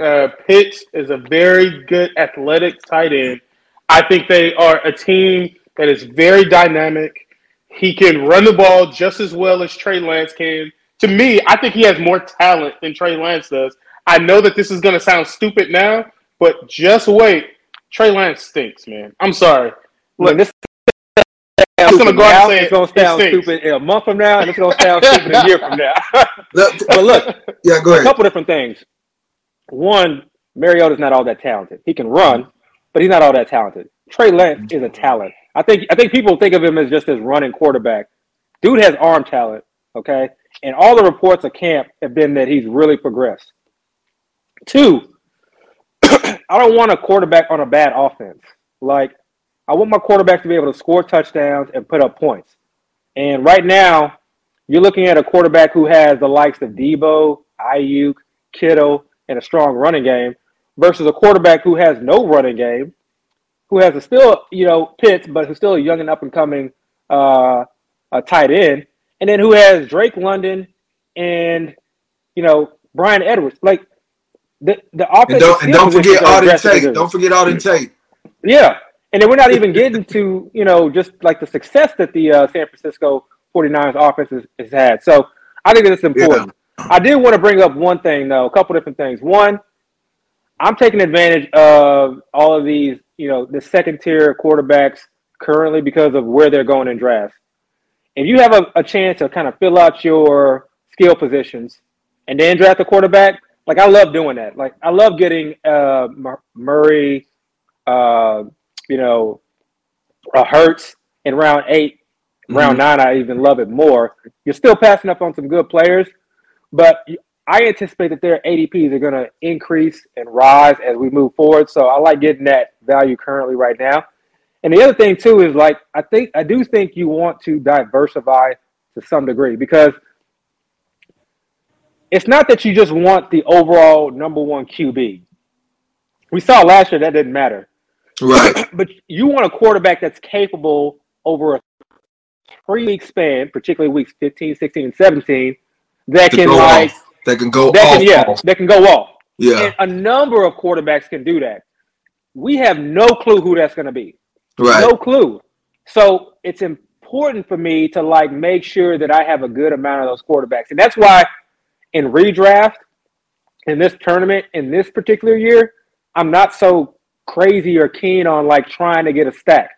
uh, Pitts is a very good athletic tight end. I think they are a team that is very dynamic. He can run the ball just as well as Trey Lance can. To me, I think he has more talent than Trey Lance does. I know that this is going to sound stupid now, but just wait. Trey Lance stinks, man. I'm sorry. Look, this I'm gonna go now, it's gonna sound stupid a month from now, and it's gonna sound stupid a year from now. but look, yeah, go ahead. A couple different things. One, Mariota's not all that talented. He can run, but he's not all that talented. Trey Lance is a talent. I think I think people think of him as just as running quarterback. Dude has arm talent, okay? And all the reports of camp have been that he's really progressed. Two, I don't want a quarterback on a bad offense. Like I want my quarterback to be able to score touchdowns and put up points. And right now, you're looking at a quarterback who has the likes of Deebo, Aiyuk, Kittle, and a strong running game versus a quarterback who has no running game, who has a still, you know, Pitts, but who's still a young and up and coming uh, a tight end, and then who has Drake London and, you know, Bryan Edwards. Like, the, the offense. And don't, and don't forget Auden Tate. Don't forget Auden Tate. Yeah. And then we're not even getting to, you know, just like the success that the uh, San Francisco 49ers offense has, has had. So I think that's important. Yeah. I did want to bring up one thing, though, a couple different things. One, I'm taking advantage of all of these, you know, the second tier quarterbacks currently because of where they're going in drafts. If you have a, a chance to kind of fill out your skill positions and then draft a quarterback, like I love doing that. Like I love getting uh, Murray, uh, you know, a Hurts in round 8 mm-hmm. round nine. I even love it more. You're still passing up on some good players, but I anticipate that their ADPs are going to increase and rise as we move forward. So I like getting that value currently right now. And the other thing too is like I think I do think you want to diversify to some degree because it's not that you just want the overall number one QB. We saw last year that didn't matter. Right. but you want a quarterback that's capable over a three week span, particularly weeks 15, 16, and 17, that can like off. that can go that off, can, yeah, off. that can go off. Yeah. And a number of quarterbacks can do that. We have no clue who that's going to be. Right. No clue. So it's important for me to like make sure that I have a good amount of those quarterbacks. And that's why in redraft in this tournament in this particular year, I'm not so crazy or keen on like trying to get a stack.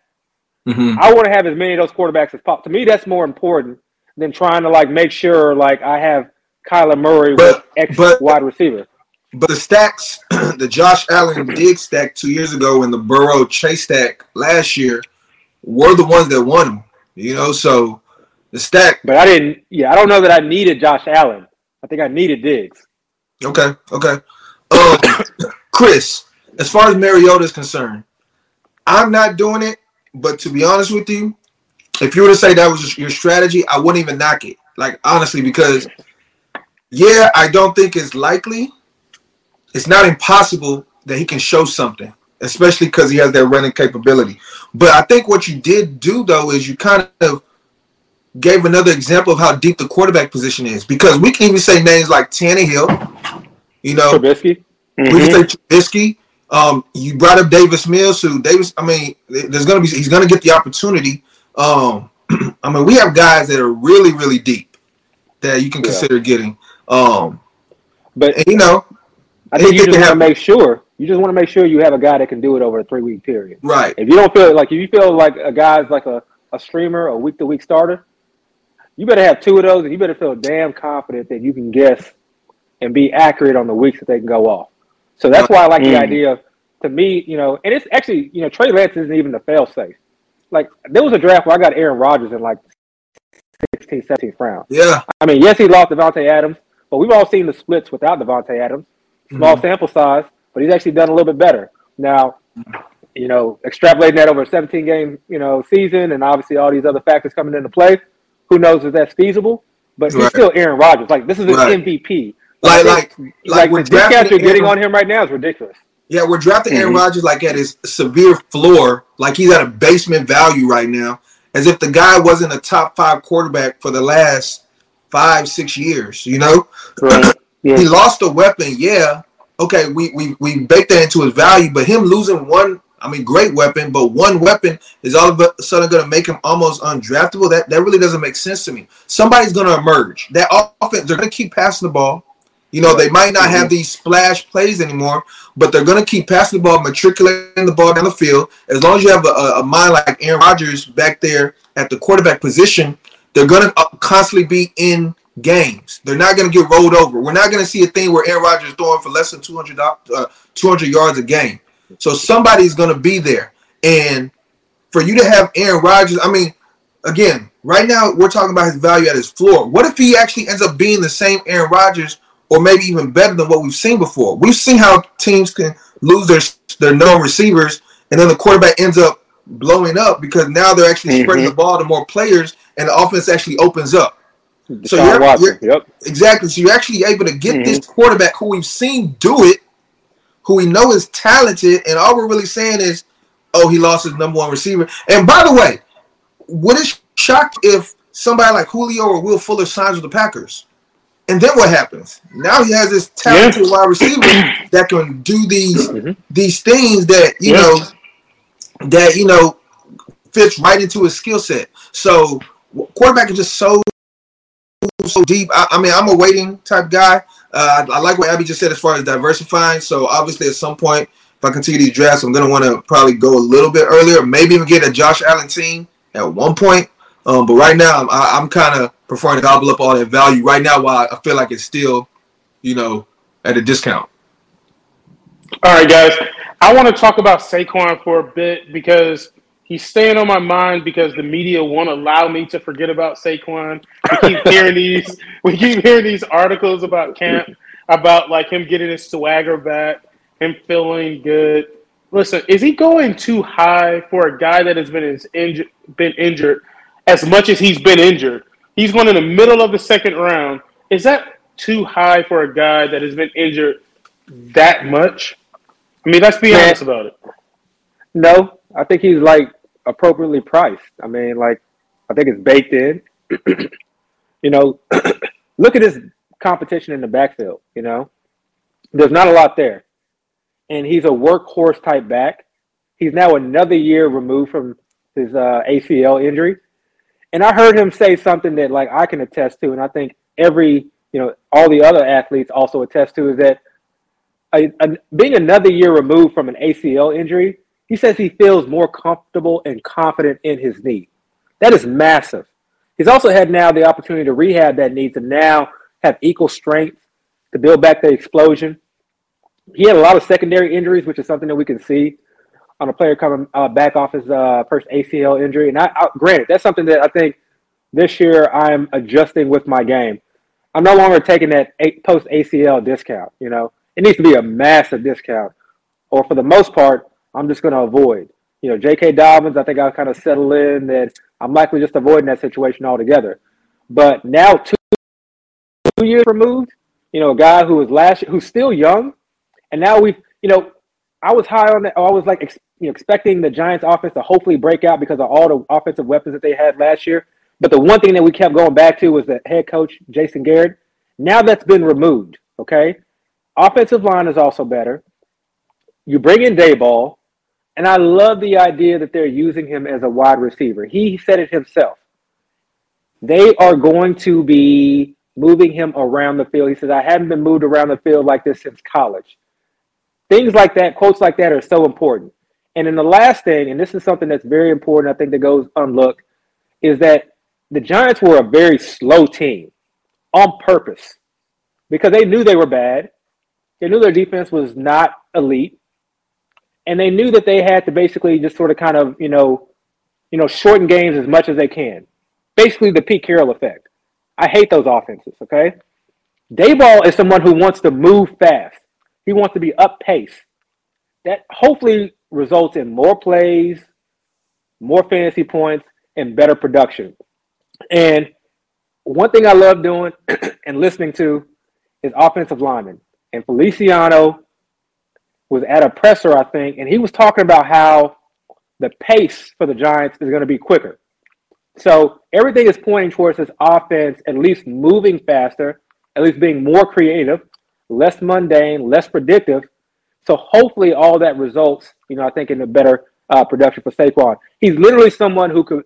Mm-hmm. I want to have as many of those quarterbacks as possible. To me, that's more important than trying to like make sure like I have Kyler Murray But- with X but- wide receiver. But the stacks, the Josh Allen Diggs stack two years ago and the Burrow Chase stack last year were the ones that won them. You know, so the stack. But I didn't. Yeah, I don't know that I needed Josh Allen. I think I needed Diggs. Okay, okay. Um, Chris, as far as Mariota is concerned, I'm not doing it. But to be honest with you, if you were to say that was your strategy, I wouldn't even knock it. Like honestly, because yeah, I don't think it's likely. It's not impossible that he can show something, especially because he has that running capability. But I think what you did do though is you kind of gave another example of how deep the quarterback position is. Because we can even say names like Tannehill, you know, Trubisky. we can say mm-hmm. Trubisky. Um, you brought up Davis Mills, who Davis. I mean, there's gonna be he's gonna get the opportunity. Um, I mean, we have guys that are really, really deep that you can Yeah. consider getting. Um, But and, you know, I think you just want to make sure. You just want to make sure you have a guy that can do it over a three week period. right? If you don't feel like if you feel like a guy's like a, a streamer, a week to week starter, you better have two of those, and you better feel damn confident that you can guess and be accurate on the weeks that they can go off. So that's why I like the Mm. idea of to me, you know, and it's actually, you know, Trey Lance isn't even the fail safe. Like there was a draft where I got Aaron Rodgers in like 16th, 17th round. Yeah, I mean, yes, he lost Davante Adams, but we've all seen the splits without Davante Adams. Small sample size, but he's actually done a little bit better. Now, you know, extrapolating that over a 17 game, you know, season, and obviously all these other factors coming into play. Who knows if that's feasible? But he's Right. still Aaron Rodgers. Like this is an Right. MVP. Like like like, like we're the drafting you're getting Aaron- on him right now is ridiculous. Yeah, we're drafting Aaron Mhm. Rodgers like at his severe floor, like he's at a basement value right now, as if the guy wasn't a top five quarterback for the last five, six years. You know, Right. Yeah. he lost a weapon. Yeah, okay, we we we baked that into his value, but him losing one, I mean, great weapon, but one weapon is all of a sudden going to make him almost undraftable. That that really doesn't make sense to me. Somebody's going to emerge. That offense, they're going to keep passing the ball. You know, they might not have these splash plays anymore, but they're going to keep passing the ball, matriculating the ball down the field. As long as you have a, a mind like Aaron Rodgers back there at the quarterback position, they're going to constantly be in games. They're not going to get rolled over. We're not going to see a thing where Aaron Rodgers is throwing for less than 200, uh, 200 yards a game. So somebody's going to be there. And for you to have Aaron Rodgers, I mean, again, right now we're talking about his value at his floor. What if he actually ends up being the same Aaron Rodgers or maybe even better than what we've seen before? We've seen how teams can lose their their known receivers and then the quarterback ends up blowing up because now they're actually Mhm. spreading the ball to more players and the offense actually opens up. So you're- you're- Yep. Exactly. So you're actually able to get Mhm. this quarterback who we've seen do it, who we know is talented, and all we're really saying is, oh, he lost his number one receiver. And by the way, would it shock if somebody like Julio or Will Fuller signs with the Packers? And then what happens? Now he has this talented wide receiver that can do these Mhm. these things that you Yeah. know that you know fits right into his skill set. So quarterback is just so so deep. I, I mean, I'm a waiting type guy. Uh, I, I like what Abby just said as far as diversifying. So obviously, at some point, if I continue these drafts, I'm gonna want to probably go a little bit earlier, maybe even get a Josh Allen team at one point. Um, but right now, I'm, I'm kind of preferring to gobble up all that value right now while I feel like it's still, you know, at a discount. All right, guys. I want to talk about Saquon for a bit because he's staying on my mind because the media won't allow me to forget about Saquon. We keep hearing these we keep hearing these articles about camp about like him getting his swagger back, him feeling good. Listen, is he going too high for a guy that has been injured been injured as much as he's been injured? He's going in the middle of the second round. Is that too high for a guy that has been injured that much? I mean, let's be Man. honest about it. No, I think he's like appropriately priced. I mean, like I think it's baked in. you know, look at his competition in the backfield. You know, there's not a lot there, and he's a workhorse type back. He's now another year removed from his uh, ACL injury, and I heard him say something that like I can attest to, and I think every you know all the other athletes also attest to is that a, a, being another year removed from an ACL injury he says he feels more comfortable and confident in his knee. That is massive. He's also had now the opportunity to rehab that knee to now have equal strength to build back the explosion. He had a lot of secondary injuries, which is something that we can see on a player coming uh, back off his uh, first ACL injury. And I, I, granted, that's something that I think this year I'm adjusting with my game. I'm no longer taking that post ACL discount. You know, it needs to be a massive discount, or for the most part, I'm just going to avoid. You know, J.K. Dobbins, I think I'll kind of settle in that I'm likely just avoiding that situation altogether. But now, two, two years removed, you know, a guy who was last, who's still young, and now we've, you know, I was high on that. Oh, I was like ex, you know, expecting the Giants' offense to hopefully break out because of all the offensive weapons that they had last year. But the one thing that we kept going back to was the head coach Jason Garrett. Now that's been removed. Okay, offensive line is also better. You bring in Daboll, and I love the idea that they're using him as a wide receiver. He said it himself. They are going to be moving him around the field. He says, I haven't been moved around the field like this since college. Things like that, quotes like that, are so important. And then the last thing, and this is something that's very important, I think that goes unlooked, is that the Giants were a very slow team on purpose because they knew they were bad. They knew their defense was not elite and they knew that they had to basically just sort of kind of you know, you know, shorten games as much as they can. Basically, the Pete Carroll effect. I hate those offenses. Okay, Daboll is someone who wants to move fast. He wants to be up pace. That hopefully results in more plays, more fantasy points, and better production. And one thing I love doing and listening to is offensive linemen. And Feliciano was at a presser, I think, and he was talking about how the pace for the Giants is going to be quicker. So everything is pointing towards this offense at least moving faster, at least being more creative, less mundane, less predictive. So hopefully all that results, you know, I think in a better uh, production for Saquon. He's literally someone who could,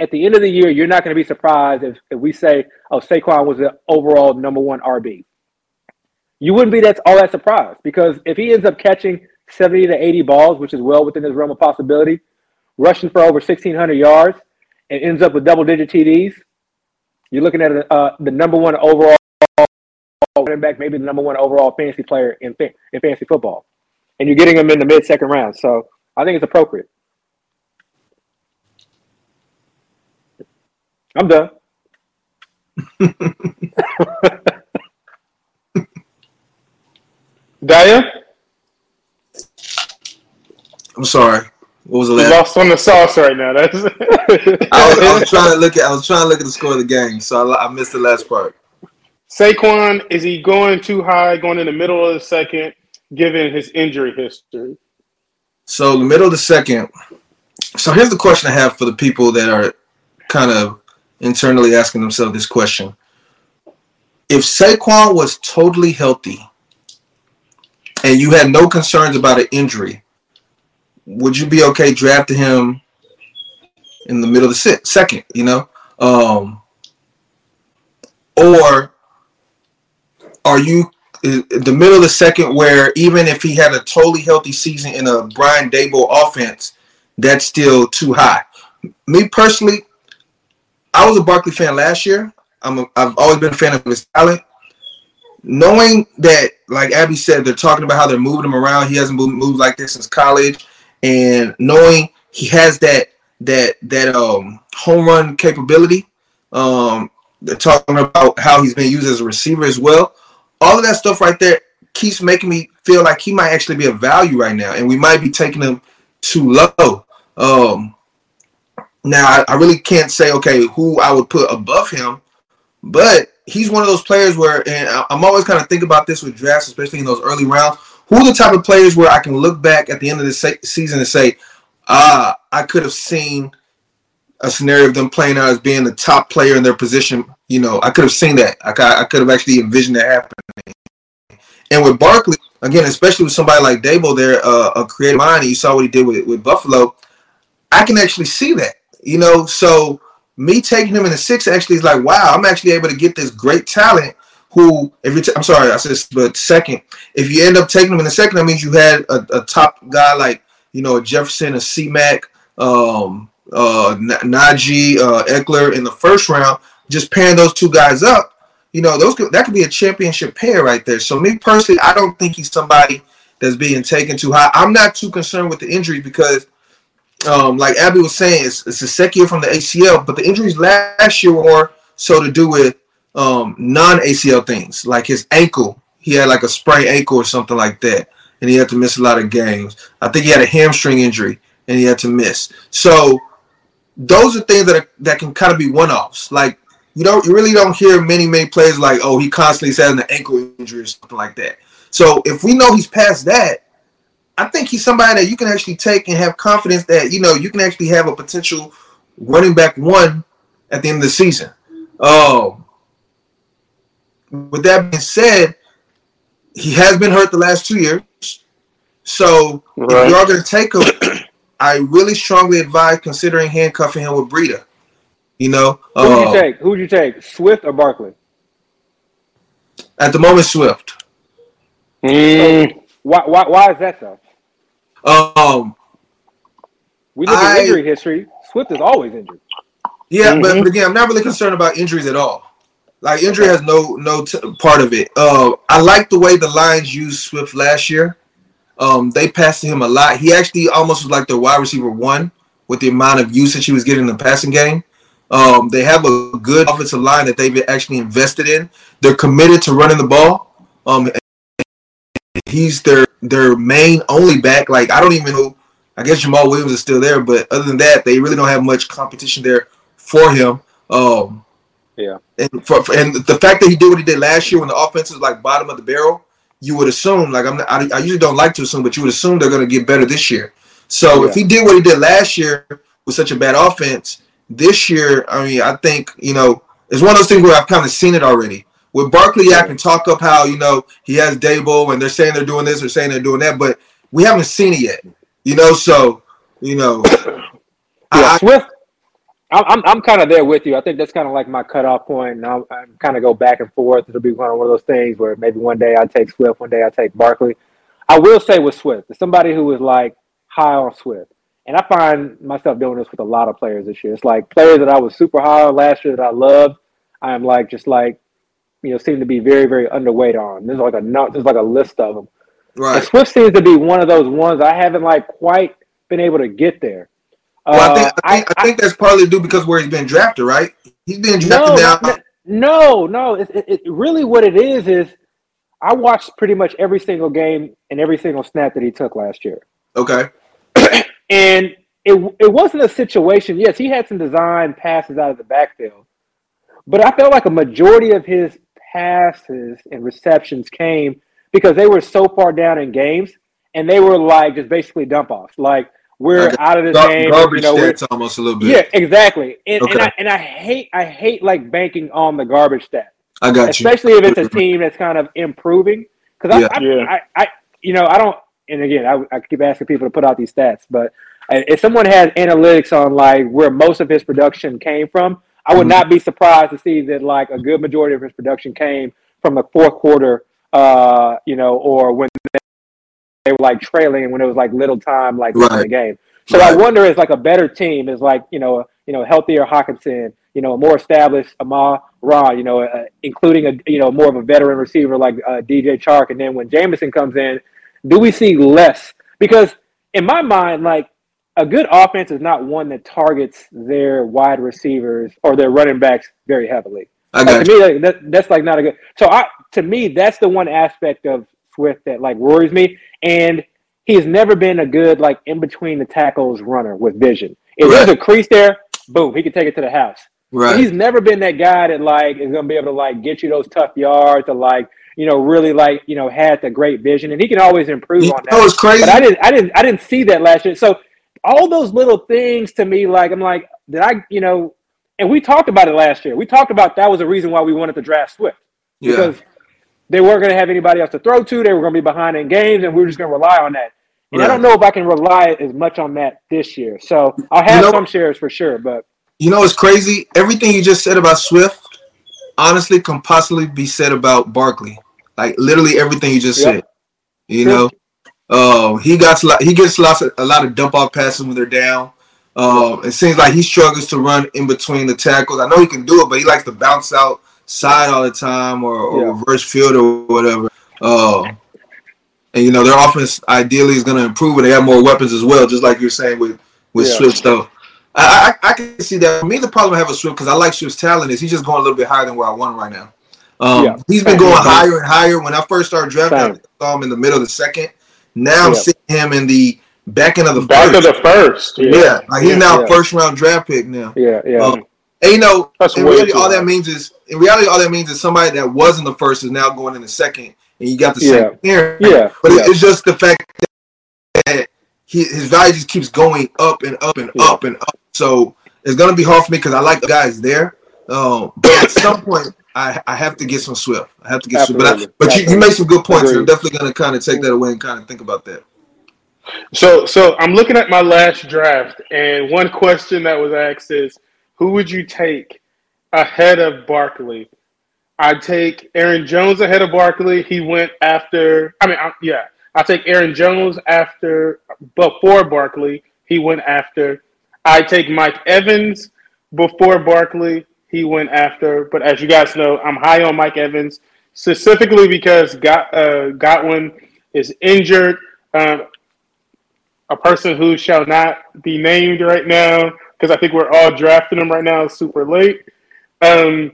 at the end of the year, you're not going to be surprised if, if we say, oh, Saquon was the overall number one RB you wouldn't be that all that surprised because if he ends up catching 70 to 80 balls, which is well within his realm of possibility, rushing for over 1,600 yards, and ends up with double digit TDs, you're looking at uh, the number one overall running back, maybe the number one overall fantasy player in, in fantasy football. And you're getting him in the mid second round. So I think it's appropriate. I'm done. Daya? I'm sorry. What was the last? Lost on the sauce right now. That's. I, was, I, was, trying to look at. I was trying to look at the score of the game, so I, I missed the last part. Saquon is he going too high, going in the middle of the second, given his injury history? So the middle of the second. So here's the question I have for the people that are kind of internally asking themselves this question: If Saquon was totally healthy and you had no concerns about an injury, would you be okay drafting him in the middle of the second? You know, um, or are you the middle of the second, where even if he had a totally healthy season in a Brian Daboll offense, that's still too high. Me personally, I was a Barkley fan last year. I'm a, I've always been a fan of his talent. Knowing that, like Abby said, they're talking about how they're moving him around. He hasn't moved, moved like this since college, and knowing he has that that that um home run capability. Um, they're talking about how he's been used as a receiver as well. All of that stuff right there keeps making me feel like he might actually be a value right now, and we might be taking him too low. Um, now I, I really can't say okay who I would put above him, but he's one of those players where, and I'm always kind of think about this with drafts, especially in those early rounds. Who are the type of players where I can look back at the end of the se- season and say, ah, I could have seen a scenario of them playing out as being the top player in their position. You know, I could have seen that. I, I could have actually envisioned that happening. And with Barkley, again, especially with somebody like Daboll there, uh, a creative mind, you saw what he did with, with Buffalo. I can actually see that. You know, so me taking him in the six actually is like, wow, I'm actually able to get this great talent. Who, if you, t- I'm sorry, I said, but second, if you end up taking him in the second, that means you had a, a top guy like you know Jefferson, a C Mac, um, uh, Najee, uh, Ekeler in the first round. Just pairing those two guys up, you know, those could, that could be a championship pair right there. So me personally, I don't think he's somebody that's being taken too high. I'm not too concerned with the injury because um, like Abby was saying, it's, it's the second year from the ACL, but the injuries last year were so to do with um, non ACL things, like his ankle. He had like a sprained ankle or something like that, and he had to miss a lot of games. I think he had a hamstring injury and he had to miss. So those are things that are, that can kind of be one offs. Like you don't you really don't hear many many players like oh he constantly having an ankle injury or something like that. So if we know he's past that, I think he's somebody that you can actually take and have confidence that you know you can actually have a potential running back one at the end of the season. Um, with that being said, he has been hurt the last two years. So right. if you are going to take him, I really strongly advise considering handcuffing him with Breida. You know, who would uh, you take? Who would you take, Swift or Barkley? At the moment, Swift. Mm. So why, why? Why is that though? Um, we look at injury history. Swift is always injured. Yeah, mm-hmm. but, but, again, I'm not really concerned about injuries at all. Like injury has no no t- part of it. Uh, I like the way the Lions used Swift last year. Um, they passed to him a lot. He actually almost was like the wide receiver one with the amount of usage he was getting in the passing game. Um, they have a good offensive line that they've actually invested in. They're committed to running the ball. Um, he's their their main only back. Like I don't even know. I guess Jamaal Williams is still there, but other than that, they really don't have much competition there for him. Um, yeah, and for, and the fact that he did what he did last year when the offense is like bottom of the barrel, you would assume like I'm not, I, I usually don't like to assume, but you would assume they're going to get better this year. So yeah. if he did what he did last year with such a bad offense, this year, I mean, I think you know it's one of those things where I've kind of seen it already. With Barkley, I can talk up how you know he has Daboll, and they're saying they're doing this, they're saying they're doing that, but we haven't seen it yet. You know, so you know, yeah, I, Swift. I'm I'm kind of there with you. I think that's kind of like my cutoff point, and I'll, i kind of go back and forth. It'll be kind of one of those things where maybe one day I take Swift, one day I take Barkley. I will say with Swift, somebody who is like high on Swift, and I find myself doing this with a lot of players this year. It's like players that I was super high on last year that I loved. I am like just like you know seem to be very very underweight on. There's like a there's like a list of them. Right. And Swift seems to be one of those ones I haven't like quite been able to get there. Well, uh, I, think, I, think, I, think that's partly due because where he's been drafted, right? He's been drafted no, now. No, no. It, it, it, really what it is is I watched pretty much every single game and every single snap that he took last year. Okay. And it it wasn't a situation. Yes, he had some design passes out of the backfield, but I felt like a majority of his passes and receptions came because they were so far down in games and they were like just basically dump offs. Like we're like out of this gar- game. Garbage you know, stats almost a little bit. Yeah, exactly. And, okay. and, I, and I hate I hate like banking on the garbage stat. I got especially you. if it's a team that's kind of improving. Because yeah. I, I, yeah. I, I, you know, I don't. And again, I, I keep asking people to put out these stats, but if someone has analytics on like where most of his production came from, I would mm-hmm. not be surprised to see that like a good majority of his production came from the fourth quarter uh, you know, or when they were like trailing when it was like little time like right. in the game. So right. I wonder is like a better team is like you know you know healthier Hockenson, you know more established Amon Ra, you know uh, including a you know more of a veteran receiver like uh, DJ Chark, and then when Jameson comes in, do we see less? Because in my mind, like a good offense is not one that targets their wide receivers or their running backs very heavily. I Like, to me, that, that's like not a good. So I, to me, that's the one aspect of Swift that like worries me. And he has never been a good like in between the tackles runner with vision. If right. there's a crease there, boom, he can take it to the house. Right. But he's never been that guy that like is gonna be able to like get you those tough yards to like you know really like you know had the great vision and he can always improve you on that. That was crazy. But I didn't I didn't I didn't see that last year. So all those little things to me like I'm like did I you know and we talked about it last year. We talked about that was the reason why we wanted to draft Swift yeah. because they weren't going to have anybody else to throw to. They were going to be behind in games, and we were just going to rely on that. And right. I don't know if I can rely as much on that this year. So I'll have you know, some shares for sure. But you know, it's crazy. Everything you just said about Swift, honestly, can possibly be said about Barkley. Like literally everything you just yep. said. You know, uh, he got he gets lots of, a lot of dump off passes when they're down. Uh, it seems like he struggles to run in between the tackles. I know he can do it, but he likes to bounce out side all the time or, or yeah. reverse field or whatever. Uh, and you know their offense ideally is going to improve, and they have more weapons as well, just like you're saying with with yeah. Swift stuff. I, I, I can see that. For me, the problem I have with Swift because I like Swift's talent is he's just going a little bit higher than where I want him right now. Um, yeah. He's been going higher and higher. When I first started drafting, I saw him in the middle of the second. Now I'm seeing him in the back end of the back first. of the first. Yeah, yeah. like he's now first round draft pick now. Yeah, yeah. Um, and you know, That's in reality, all that means is in reality, all that means is somebody that was in the first is now going in the second, and you got the yeah. second here. Yeah, but yeah. it's just the fact that he, his value just keeps going up and up and yeah. up and up. So it's gonna be hard for me because I like the guys there. Um, but at some point, I, I have to get some Swift. I have to get Absolutely. Swift. But, I, but you, you make some good points. I'm definitely gonna kind of take that away and kind of think about that. So, so I'm looking at my last draft, and one question that was asked is, who would you take ahead of Barkley? I'd take Aaron Jones ahead of Barkley. He went after. I mean, I, yeah, I take Aaron Jones after before Barkley. He went after. I take Mike Evans before Barkley. He went after. But as you guys know, I'm high on Mike Evans specifically because Got, uh, is injured. Um, a person who shall not be named right now because I think we're all drafting him right now super late. Um,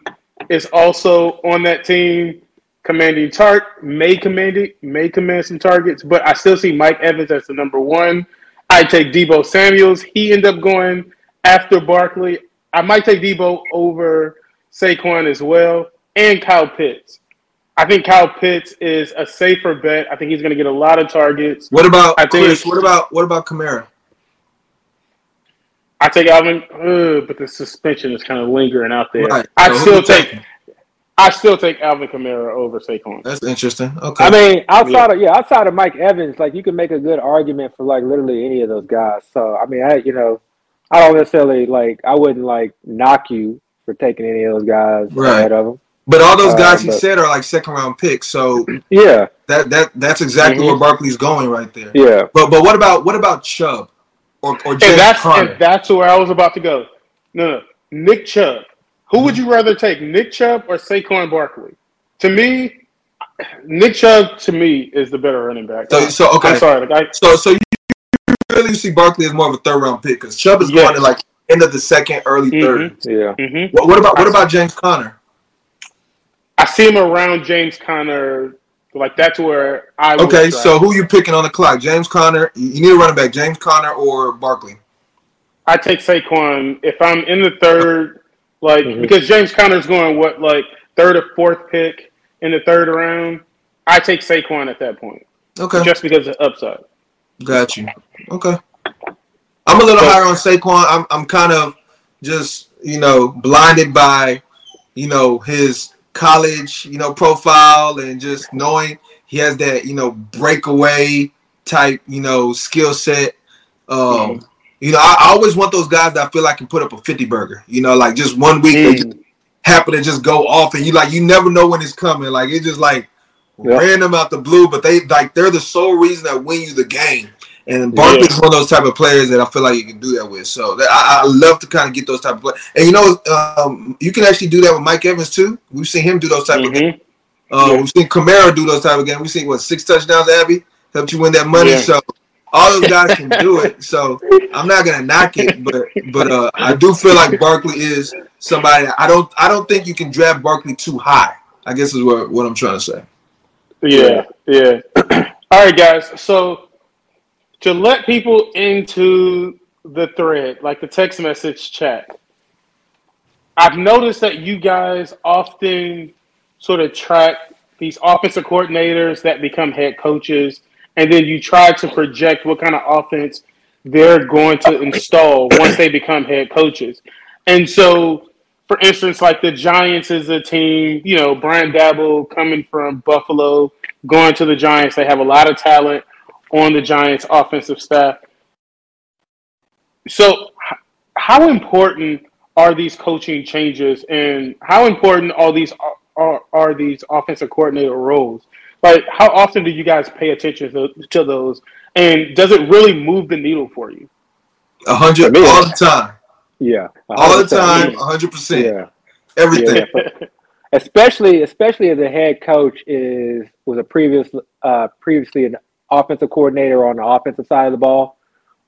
is also on that team, commanding target, may command it, may command some targets, but I still see Mike Evans as the number one. I take Deebo Samuels. He ended up going after Barkley. I might take Deebo over Saquon as well, and Kyle Pitts. I think Kyle Pitts is a safer bet. I think he's going to get a lot of targets. What about I think Chris? What about what about Kamara? I take Alvin, uh, but the suspension is kind of lingering out there. Right. I so still take. Taking? I still take Alvin Kamara over Saquon. That's interesting. Okay. I mean, outside yeah. of yeah, outside of Mike Evans, like you can make a good argument for like literally any of those guys. So I mean, I you know, I don't necessarily like I wouldn't like knock you for taking any of those guys right. ahead of them. But all those guys uh, he said are like second round picks. So yeah, that that that's exactly mm-hmm. where Barkley's going right there. Yeah. But but what about what about Chubb or or James and that's Conner? and that's where I was about to go. No, no, Nick Chubb. Who would you rather take, Nick Chubb or Saquon Barkley? To me, Nick Chubb to me is the better running back. So, so okay. I'm sorry. Like I, so so you really see Barkley as more of a third round pick because Chubb is yes. going to like end of the second, early mm-hmm. third. Yeah. Mm-hmm. What, what, about what about James Conner? I see him around James Conner. Like that's where I. Okay, so who you picking on the clock? James Conner. You need a running back. James Conner or Barkley. I take Saquon if I'm in the third, like mm-hmm. because James Conner's going what like third or fourth pick in the third round. I take Saquon at that point. Okay. Just because of upside. Got you. Okay. I'm a little higher on Saquon. I'm I'm kind of just you know blinded by you know his college, you know, profile and just knowing he has that, you know, breakaway type, you know, skill set. Um, mm. You know, I, I, always want those guys that I feel like can put up a 50 burger. You know, like just one week mm. they just happen to just go off and you like you never know when it's coming. Like it's just like yep. random out the blue, but they like they're the sole reason that win you the game. And Barkley's yeah. one of those type of players that I feel like you can do that with. So that, I, I, love to kind of get those type of players. And you know, um, you can actually do that with Mike Evans too. We've seen him do those type mm-hmm. of games. Uh, yeah. We've seen Kamara do those type of games. We've seen what six touchdowns, Abby helped you win that money. Yeah. So all those guys can do it. So I'm not gonna knock it, but but uh, I do feel like Barkley is somebody. I don't I don't think you can draft Barkley too high. I guess is what what I'm trying to say. Yeah, yeah. all right, guys. So to let people into the thread, like the text message chat, I've noticed that you guys often sort of track these offensive coordinators that become head coaches, and then you try to project what kind of offense they're going to install once they become head coaches. And so, for instance, like the Giants is a team, you know, Brian Daboll coming from Buffalo, going to the Giants, they have a lot of talent on the Giants offensive staff. So, how important are these coaching changes, and how important are these are, are these offensive coordinator roles? Like, how often do you guys pay attention to, to those, and does it really move the needle for you? A hundred all the time. Yeah, all the time, hundred percent. Yeah, everything. Yeah. especially, especially if the head coach is was a previous, uh, previously an offensive coordinator on the offensive side of the ball,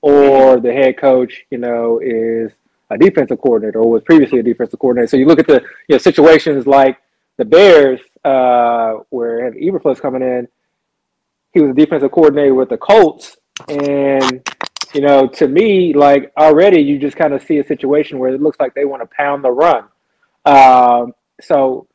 or the head coach, you know, is a defensive coordinator or was previously a defensive coordinator. So you look at the you know situations like the Bears, uh, where Eberflus coming in, he was a defensive coordinator with the Colts, and you know, to me, like already you just kind of see a situation where it looks like they want to pound the run. Um, so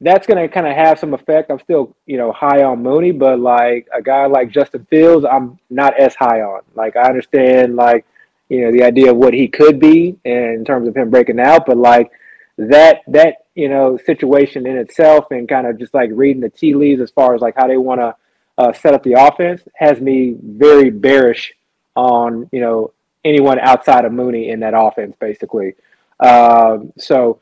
that's going to kind of have some effect. I'm still, you know, high on Mooney, but like a guy like Justin Fields, I'm not as high on. Like I understand, like you know, the idea of what he could be in terms of him breaking out, but like that that you know situation in itself and kind of just like reading the tea leaves as far as like how they want to uh, set up the offense has me very bearish on you know anyone outside of Mooney in that offense, basically. Um, so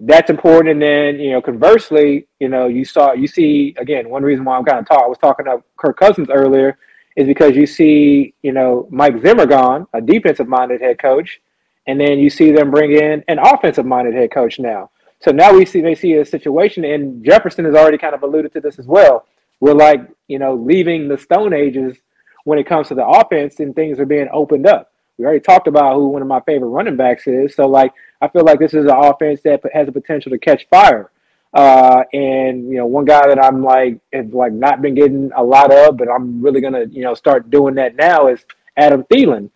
that's important. And then, you know, conversely, you know, you saw, you see, again, one reason why I'm kind of talking, I was talking to Kirk Cousins earlier, is because you see, you know, Mike Zimmer gone, a defensive minded head coach, and then you see them bring in an offensive minded head coach now. So now we see they see a situation, and Jefferson has already kind of alluded to this as well. We're like, you know, leaving the Stone Ages when it comes to the offense, and things are being opened up. We already talked about who one of my favorite running backs is. So like I feel like this is an offense that has the potential to catch fire. Uh, and you know, one guy that I'm like have like not been getting a lot of, but I'm really gonna you know start doing that now is Adam Thielen.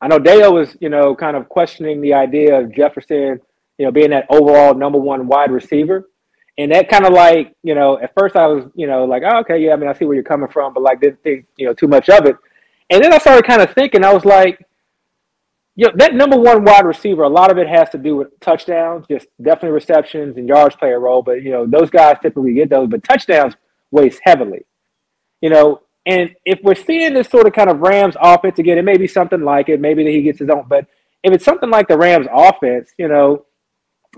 I know Dale was you know kind of questioning the idea of Jefferson, you know, being that overall number one wide receiver. And that kind of like, you know, at first I was, you know, like, oh, okay, yeah, I mean, I see where you're coming from, but like didn't think, you know, too much of it. And then I started kind of thinking, I was like, you know, that number one wide receiver, a lot of it has to do with touchdowns, just definitely receptions and yards play a role. But, you know, those guys typically get those, but touchdowns weighs heavily. You know, and if we're seeing this sort of kind of Rams offense again, it may be something like it. Maybe that he gets his own, but if it's something like the Rams offense, you know,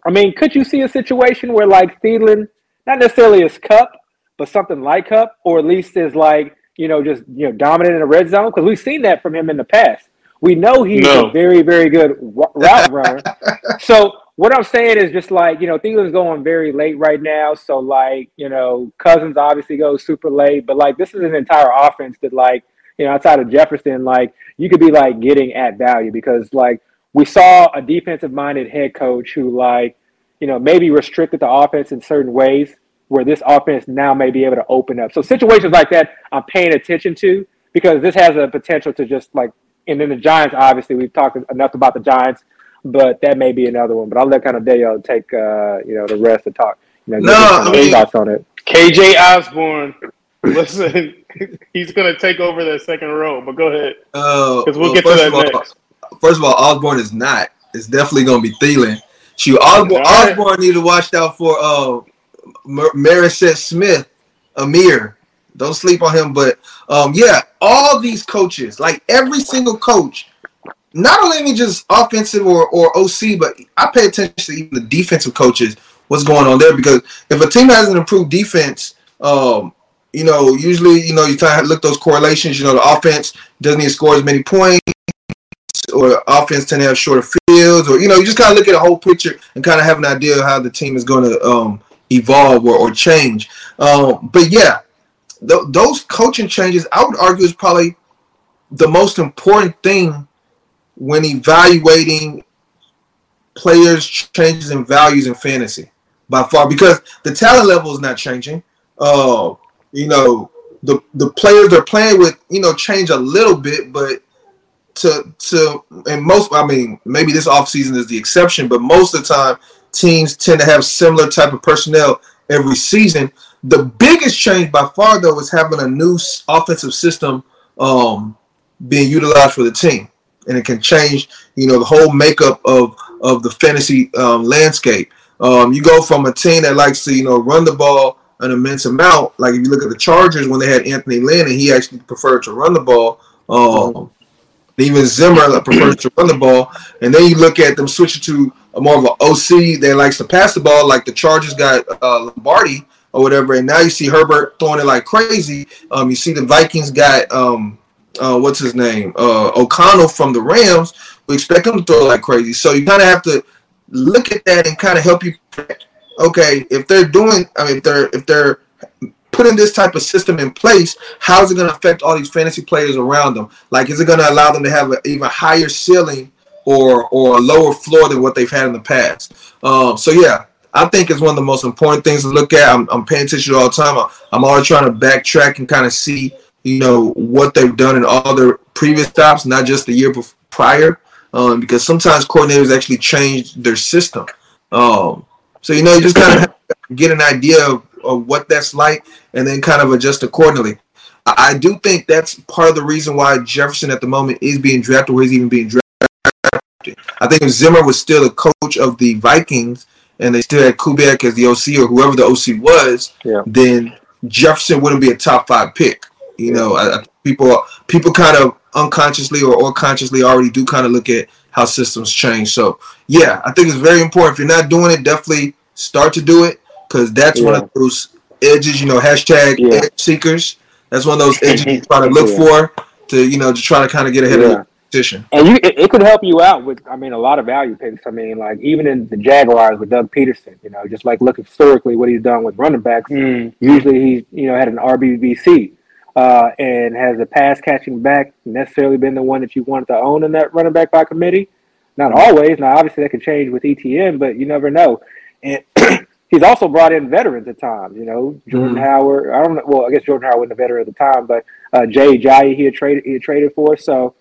I mean, could you see a situation where like Thielen, not necessarily as Kupp, but something like Kupp, or at least is like you know, just you know, dominant in the red zone? Because we've seen that from him in the past. We know he's no. a very, very good route runner. so what I'm saying is just like you know, Thielen's going very late right now. So like you know, Cousins obviously goes super late, but like this is an entire offense that like you know, outside of Jefferson, like you could be like getting at value because like we saw a defensive minded head coach who like you know maybe restricted the offense in certain ways where this offense now may be able to open up. So situations like that, I'm paying attention to because this has a potential to just like. And then the Giants, obviously, we've talked enough about the Giants, but that may be another one. But I'll let kind of Dale take uh, you know the rest to talk. You know, no, I mean, thoughts on it. KJ Osborn. Listen, he's going to take over that second row. But go ahead, because uh, we'll, well, get to that all, next. First of all, Osborn is not. It's definitely going to be Thielen. Shoot, Osborn, right. Osborn need to watch out for uh, Marsette Smith, Ihmir. Don't sleep on him. But um, yeah, all these coaches, like every single coach, not only just offensive or, or OC, but I pay attention to even the defensive coaches. what's going on there because if a team has an improved defense, um, you know, usually, you know, you try to look those correlations. You know, the offense doesn't to score as many points, or offense tend to have shorter fields, or you know, you just kind of look at the whole picture and kind of have an idea of how the team is going to um, evolve or, or change. Um, but yeah, th- those coaching changes, I would argue, is probably the most important thing when evaluating players' changes in values in fantasy by far because the talent level is not changing. Uh, you know, the the players they're playing with, you know, change a little bit, but to to and most I mean, maybe this offseason is the exception, but most of the time teams tend to have similar type of personnel every season. The biggest change by far though is having a new offensive system um, being utilized for the team. And it can change, you know, the whole makeup of of the fantasy um, landscape. Um, you go from a team that likes to, you know, run the ball an immense amount. Like if you look at the Chargers when they had Anthony Lynn and he actually preferred to run the ball. Um, even Zimmer prefers to run the ball. And then you look at them switching to a more of an OC that likes to pass the ball, like the Chargers got uh, Lombardi or whatever. And now you see Herbert throwing it like crazy. Um, you see the Vikings got um, uh, what's his name, uh, O'Connell from the Rams. We expect him to throw like crazy. So you kind of have to look at that and kind of help you. Okay, if they're doing, I mean, if they're if they're putting this type of system in place, how is it going to affect all these fantasy players around them? Like, is it going to allow them to have an even higher ceiling or or a lower floor than what they've had in the past? Um, so yeah, I think it's one of the most important things to look at. I'm, I'm paying attention all the time. I'm always trying to backtrack and kind of see, you know, what they've done in all their previous stops, not just the year prior um, because sometimes coordinators actually change their system. Um, so you know, you just kind of get an idea of, of what that's like, and then kind of adjust accordingly. I, I do think that's part of the reason why Jefferson at the moment is being drafted, where he's even being drafted. I think if Zimmer was still the coach of the Vikings, and they still had Kubiak as the OC or whoever the OC was, yeah. then Jefferson wouldn't be a top five pick. You know, I, people people kind of unconsciously or, or consciously already do kind of look at how systems change. So yeah, I think it's very important. If you're not doing it, definitely start to do it because that's yeah. one of those edges. You know, hashtag yeah. edge seekers. That's one of those edges you try to look yeah. for to you know to try to kind of get ahead of the competition. And you, it, it, could help you out with, I mean, a lot of value picks. I mean, like even in the Jaguars with Doug Pederson, you know, just like look historically what he's done with running backs. Mm. Usually he you know had an RBBC uh, and has a pass catching back necessarily been the one that you wanted to own in that running back by committee? Not always. Now, obviously, that can change with ETN, but you never know. And he's also brought in veterans at times. You know, Jordan mm-hmm. Howard. I don't know. Well, I guess Jordan Howard wasn't a veteran at the time, but uh, Jay Ajayi he had traded he had traded for. So,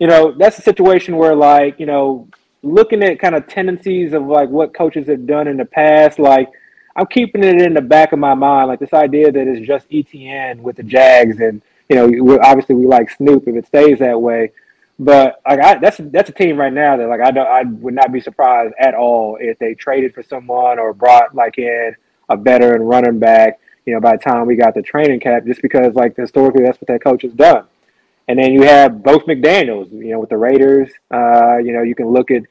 you know, that's a situation where like you know, looking at kind of tendencies of like what coaches have done in the past, like I'm keeping it in the back of my mind, like this idea that it's just ETN with the Jags, and you know, obviously we like Snoop if it stays that way. But like I, that's that's a team right now that like I don't I would not be surprised at all if they traded for someone or brought like in a veteran running back. You know, by the time we got the training cap, just because like historically that's what that coach has done. And then you have both McDaniels, you know, with the Raiders. Uh, you know, you can look at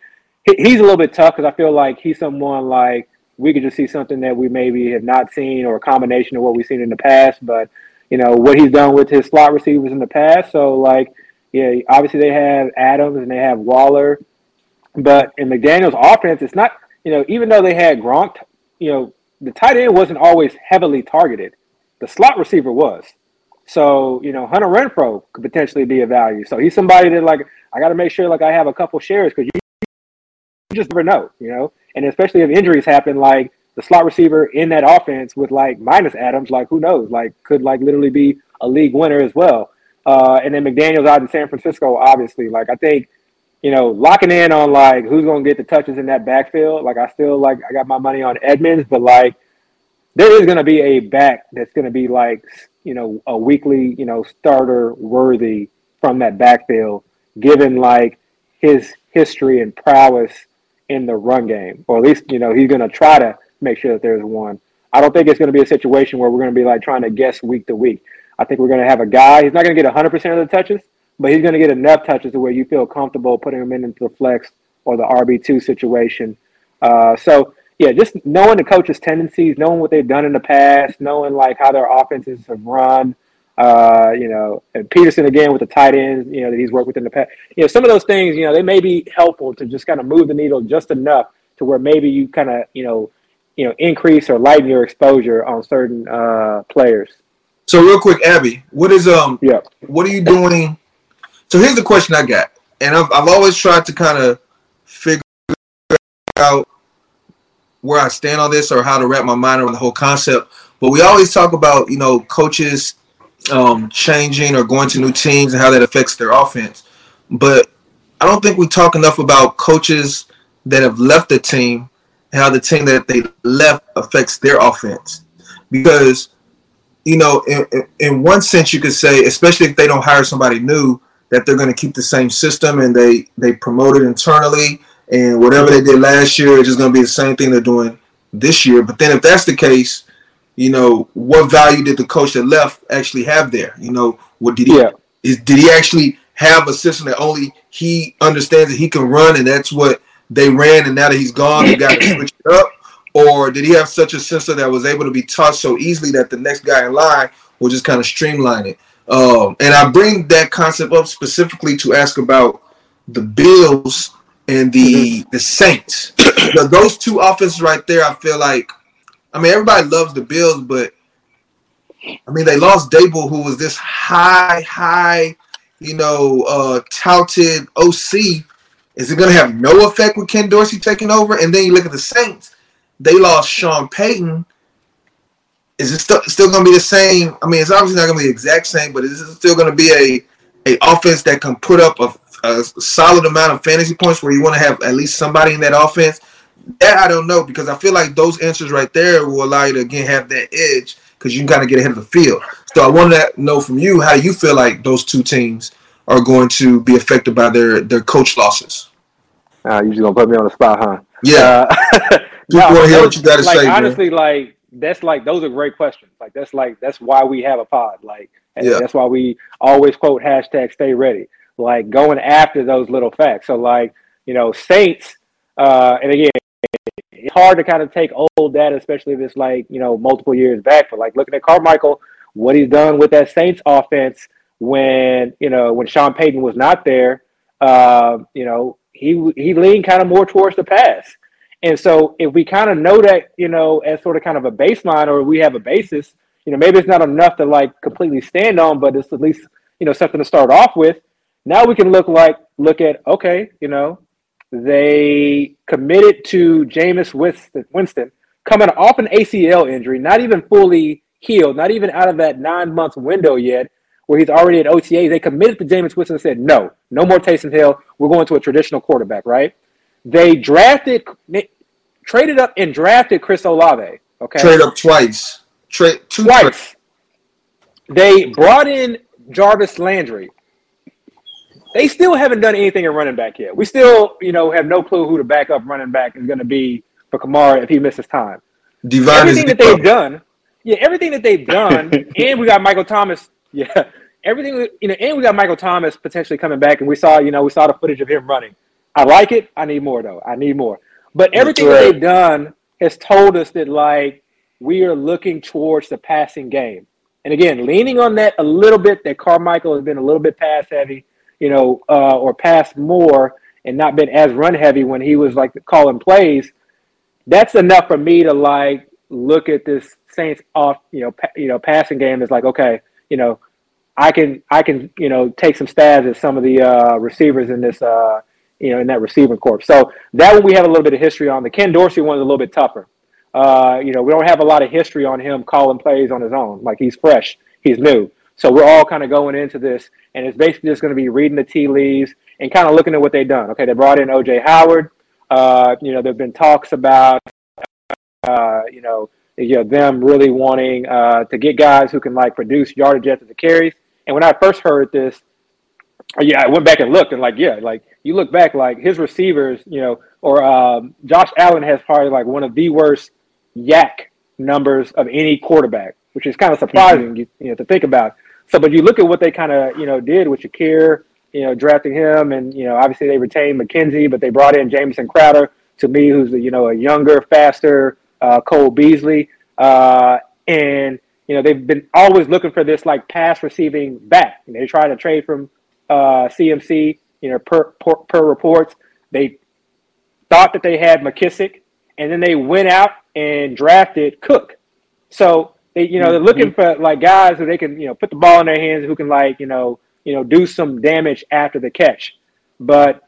he's a little bit tough because I feel like he's someone like we could just see something that we maybe have not seen or a combination of what we've seen in the past. But you know what he's done with his slot receivers in the past. So like, yeah, obviously they have Adams and they have Waller, but in McDaniel's offense, it's not. You know, even though they had Gronk, you know, the tight end wasn't always heavily targeted. The slot receiver was. So, you know, Hunter Renfrow could potentially be a value. So he's somebody that like I got to make sure like I have a couple shares because you just never know, you know and especially if injuries happen, like the slot receiver in that offense with like minus Adams, like who knows, like could like literally be a league winner as well. Uh, and then McDaniel's out in San Francisco, obviously. Like I think, you know, locking in on like who's gonna get the touches in that backfield. Like I still like I got my money on Edmonds, but like there is gonna be a back that's gonna be like you know a weekly you know starter worthy from that backfield, given like his history and prowess in the run game, or at least you know he's going to try to make sure that there's one. I don't think it's going to be a situation where we're going to be like trying to guess week to week. I think we're going to have a guy. He's not going to get 100% of the touches, but he's going to get enough touches to where you feel comfortable putting him in into the flex or the RB two situation. Uh, so yeah, just knowing the coach's tendencies, knowing what they've done in the past, knowing like how their offenses have run. Uh, you know, and Pederson again with the tight ends, you know, that he's worked with in the past. You know, some of those things, you know, they may be helpful to just kind of move the needle just enough to where maybe you kind of, you know, you know, increase or lighten your exposure on certain uh, players. So real quick, Abby, what is um, yeah, what are you doing? So here's the question I got, and I've I've always tried to kind of figure out where I stand on this or how to wrap my mind around the whole concept. But we always talk about you know coaches um, changing or going to new teams and how that affects their offense. But I don't think we talk enough about coaches that have left the team and how the team that they left affects their offense. Because, you know, in, in one sense, you could say, especially if they don't hire somebody new, that they're going to keep the same system and they they promote it internally and whatever they did last year is just going to be the same thing they're doing this year. But then if that's the case, you know, what value did the coach that left actually have there? You know, what did he yeah. is did he actually have a system that only he understands that he can run and that's what they ran and now that he's gone they got to switch it up? Or did he have such a system that was able to be taught so easily that the next guy in line will just kind of streamline it? Um, and I bring that concept up specifically to ask about the Bills and the mm-hmm. the Saints. those two offenses right there, I feel like I mean, everybody loves the Bills, but I mean, they lost Daboll, who was this high, high, you know, uh, touted OC. Is it going to have no effect with Ken Dorsey taking over? And then you look at the Saints; they lost Sean Payton. Is it still still going to be the same? I mean, it's obviously not going to be the exact same, but is it still going to be a a offense that can put up a, a solid amount of fantasy points where you want to have at least somebody in that offense? That I don't know because I feel like those answers right there will allow you to again have that edge because you can kind of get ahead of the field. So I want to know from you how you feel like those two teams are going to be affected by their their coach losses. Uh, you just gonna put me on the spot, huh? Yeah. Uh, no, want to hear what you got to like, say. Honestly, man. like that's like those are great questions. Like that's like that's why we have a pod. Like yeah. that's why we always quote hashtag Stay Ready. Like going after those little facts. So like you know Saints, uh, and again it's hard to kind of take old data, especially if it's like, you know, multiple years back. But like looking at Carmichael, what he's done with that Saints offense when, you know, when Sean Payton was not there, uh, you know, he he leaned kind of more towards the pass. And so if we kind of know that, you know, as sort of kind of a baseline or we have a basis, you know, maybe it's not enough to like completely stand on, but it's at least, you know, something to start off with. Now we can look like look at, okay, you know, they committed to Jameis Winston coming off an ACL injury, not even fully healed, not even out of that nine month window yet, where he's already at OTA. They committed to Jameis Winston and said, no, no more Taysom Hill. We're going to a traditional quarterback, right? They drafted, traded up and drafted Chris Olave. Okay. Trade up twice. Trade twice. They brought in Jarvis Landry. They still haven't done anything at running back yet. We still, you know, have no clue who the backup running back is going to be for Kamara if he misses time. Divine everything that they've done, yeah, everything that they've done, and we got Michael Thomas, yeah, everything, you know, and we got Michael Thomas potentially coming back, and we saw, you know, we saw the footage of him running. I like it. I need more though. I need more. But everything right. that they've done has told us that like we are looking towards the passing game. And again, leaning on that a little bit, that Carmichael has been a little bit pass heavy you know, uh, or passed more and not been as run heavy when he was like calling plays, that's enough for me to like look at this Saints off, you know, pa- you know, passing game is like, okay, you know, I can I can you know take some stabs at some of the uh, receivers in this uh, you know in that receiving corps. So that one we have a little bit of history on. The Ken Dorsey one is a little bit tougher. Uh, you know, we don't have a lot of history on him calling plays on his own. Like he's fresh, he's new. So we're all kind of going into this, and it's basically just going to be reading the tea leaves and kind of looking at what they've done. Okay, they brought in OJ Howard. Uh, you know, there've been talks about, uh, you know, you know, them really wanting uh, to get guys who can like produce yardage after the carries. And when I first heard this, yeah, I went back and looked and like, yeah, like you look back, like his receivers, you know, or um, Josh Allen has probably like one of the worst YAC numbers of any quarterback, which is kind of surprising, mm-hmm. you, you know, to think about. So, but you look at what they kind of you know did with Shakir, you know, drafting him, and you know, obviously they retained McKenzie, but they brought in Jamison Crowder, to me, who's you know a younger, faster uh, Cole Beasley, uh, and you know they've been always looking for this like pass receiving back. And they tried to trade from uh, CMC. You know, per, per per reports, they thought that they had McKissic, and then they went out and drafted Cook. So they, you know, mm-hmm. they're looking for like guys who they can, you know, put the ball in their hands, who can like, you know, you know, do some damage after the catch. But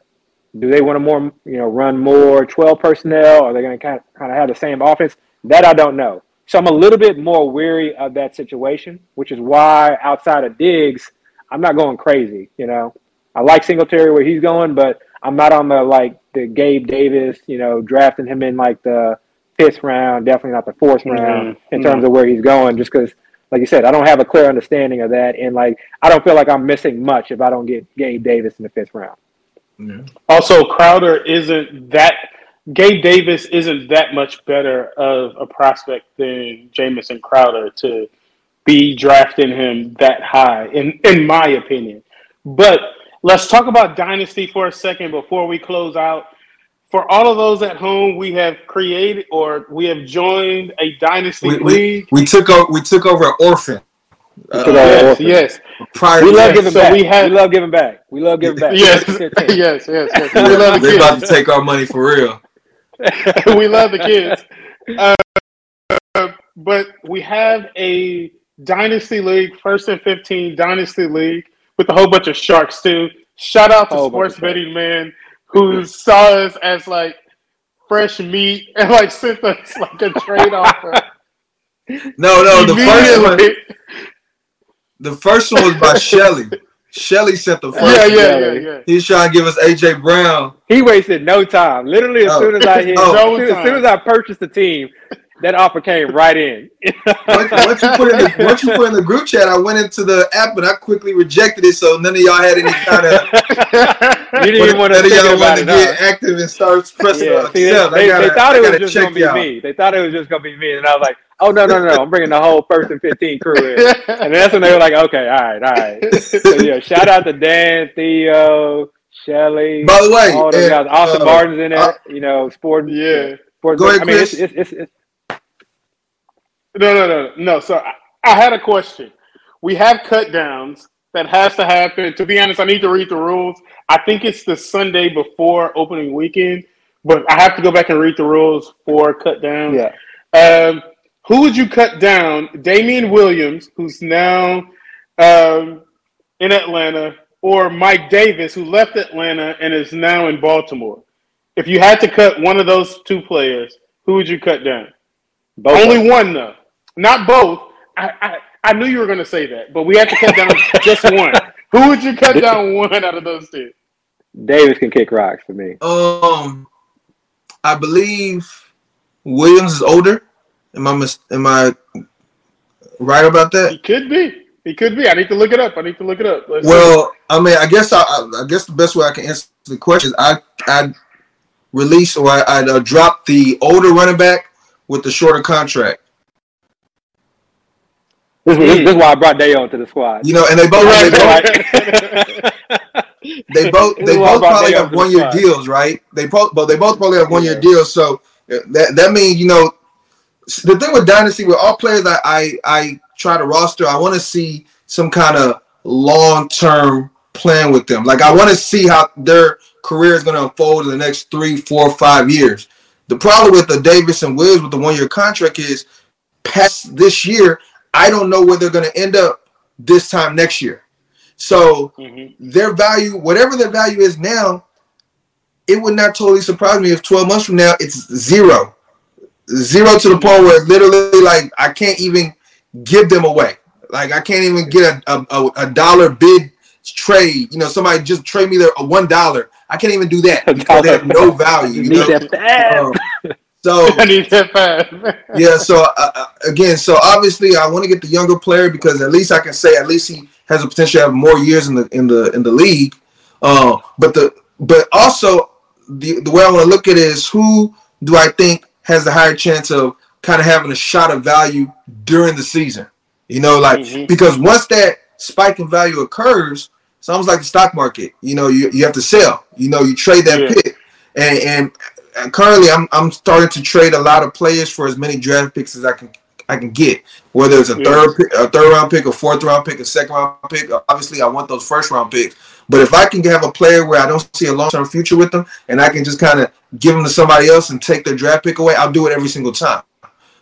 do they want to more, you know, run more twelve personnel? Or are they going to kind of kind of have the same offense? That I don't know. So I'm a little bit more weary of that situation, which is why outside of Diggs, I'm not going crazy. You know, I like Singletary where he's going, but I'm not on the like the Gabe Davis, you know, drafting him in like the fifth round, definitely not the 4th mm-hmm. round in terms of where he's going, just because, like you said, I don't have a clear understanding of that, and like I don't feel like I'm missing much if I don't get Gabe Davis in the fifth round. Mm-hmm. Also, Crowder isn't that. Gabe Davis isn't that much better of a prospect than Jamison Crowder to be drafting him that high, in in my opinion. But let's talk about dynasty for a second before we close out for all of those at home, we have created or we have joined a dynasty we, league. We, we, took over. We took over an orphan. Uh, yes, orphan. yes. Prior we love giving so back. We, have, we love giving back. We love giving back. yes, yes, yes, yes. We love the They're about to take our money for real. we love the kids. Uh, but we have a dynasty league, first and fifteen dynasty league with a whole bunch of sharks too. Shout out to Sports Betting Man who saw us as like fresh meat and like sent us like a trade offer. No, no, the first one. The first one was by Shelly. Shelly sent the first. Yeah, yeah, yeah, yeah. He's trying to give us AJ Brown. He wasted no time. Literally, as oh. soon as I hit, oh. as, soon, as soon as I purchased the team, that offer came right in. once, once, you put in the, once you put in the group chat, I went into the app and I quickly rejected it, so none of y'all had any kind of. you didn't even want to think about it, get huh? active and start pressing yeah. See, they, they, gotta, they, thought it was just gonna be y'all. me. They thought it was just gonna be me, and I was like, "Oh no, no, no! I'm bringing the whole first and fifteen crew in." and that's when they were like, "Okay, all right, all right." So, yeah, shout out to Dan, Theo, Shelly. By the way, all those and, guys. Austin uh, Martin's in there. Uh, you know, sport. Yeah. Sport, Go ahead, I mean, Chris. It's, it's, it's, no, no, no, no. So I, I had a question. We have cut downs that has to happen. To be honest, I need to read the rules. I think it's the Sunday before opening weekend, but I have to go back and read the rules for cut down. Yeah. Um, who would you cut down? Damien Williams, who's now um, in Atlanta, or Mike Davis, who left Atlanta and is now in Baltimore? If you had to cut one of those two players, who would you cut down? Both Only one, though. Not both. I, I, I knew you were going to say that, but we had to cut down just one. Who would you cut down one out of those two? Davis can kick rocks for me. Um, I believe Williams is older. Am I mis- am I right about that? He could be. He could be. I need to look it up. I need to look it up. Let's well, see. I mean, I guess I, I guess the best way I can answer the question is I I release or I I uh, drop the older running back with the shorter contract. This, this, this, is why I brought Dayo to the squad. You know, and they both they both, they both, they both probably have one year deals, right? They both but they both probably have one year deals. So uh, that that means you know the thing with dynasty with all players that I I try to roster, I want to see some kind of long term plan with them. Like I want to see how their career is going to unfold in the next three, four, five years. The problem with the Davis and Williams with the one year contract is past this year, I don't know where they're going to end up this time next year. So mm-hmm. their value, whatever their value is now, it would not totally surprise me if 12 months from now it's zero. Zero to the point where literally like I can't even give them away. Like I can't even get a, a, a dollar bid trade. You know, somebody just trade me their a one dollar. I can't even do that because they have no value. You, know? Um, so I need that five. yeah. So uh, uh, again, so obviously I want to get the younger player because at least I can say at least he has a potential to have more years in the in the in the league. Uh, but the but also the the way I want to look at it is who do I think has the higher chance of kind of having a shot of value during the season. You know, like mm-hmm. because once that spike in value occurs, it's almost like the stock market. You know, you, you have to sell. You know, you trade that yeah. pick, and and currently I'm I'm starting to trade a lot of players for as many draft picks as I can I can get. Whether it's a yeah. third a third round pick, a fourth round pick, a second round pick. Obviously, I want those first round picks. But if I can have a player where I don't see a long term future with them, and I can just kind of give them to somebody else and take their draft pick away, I'll do it every single time.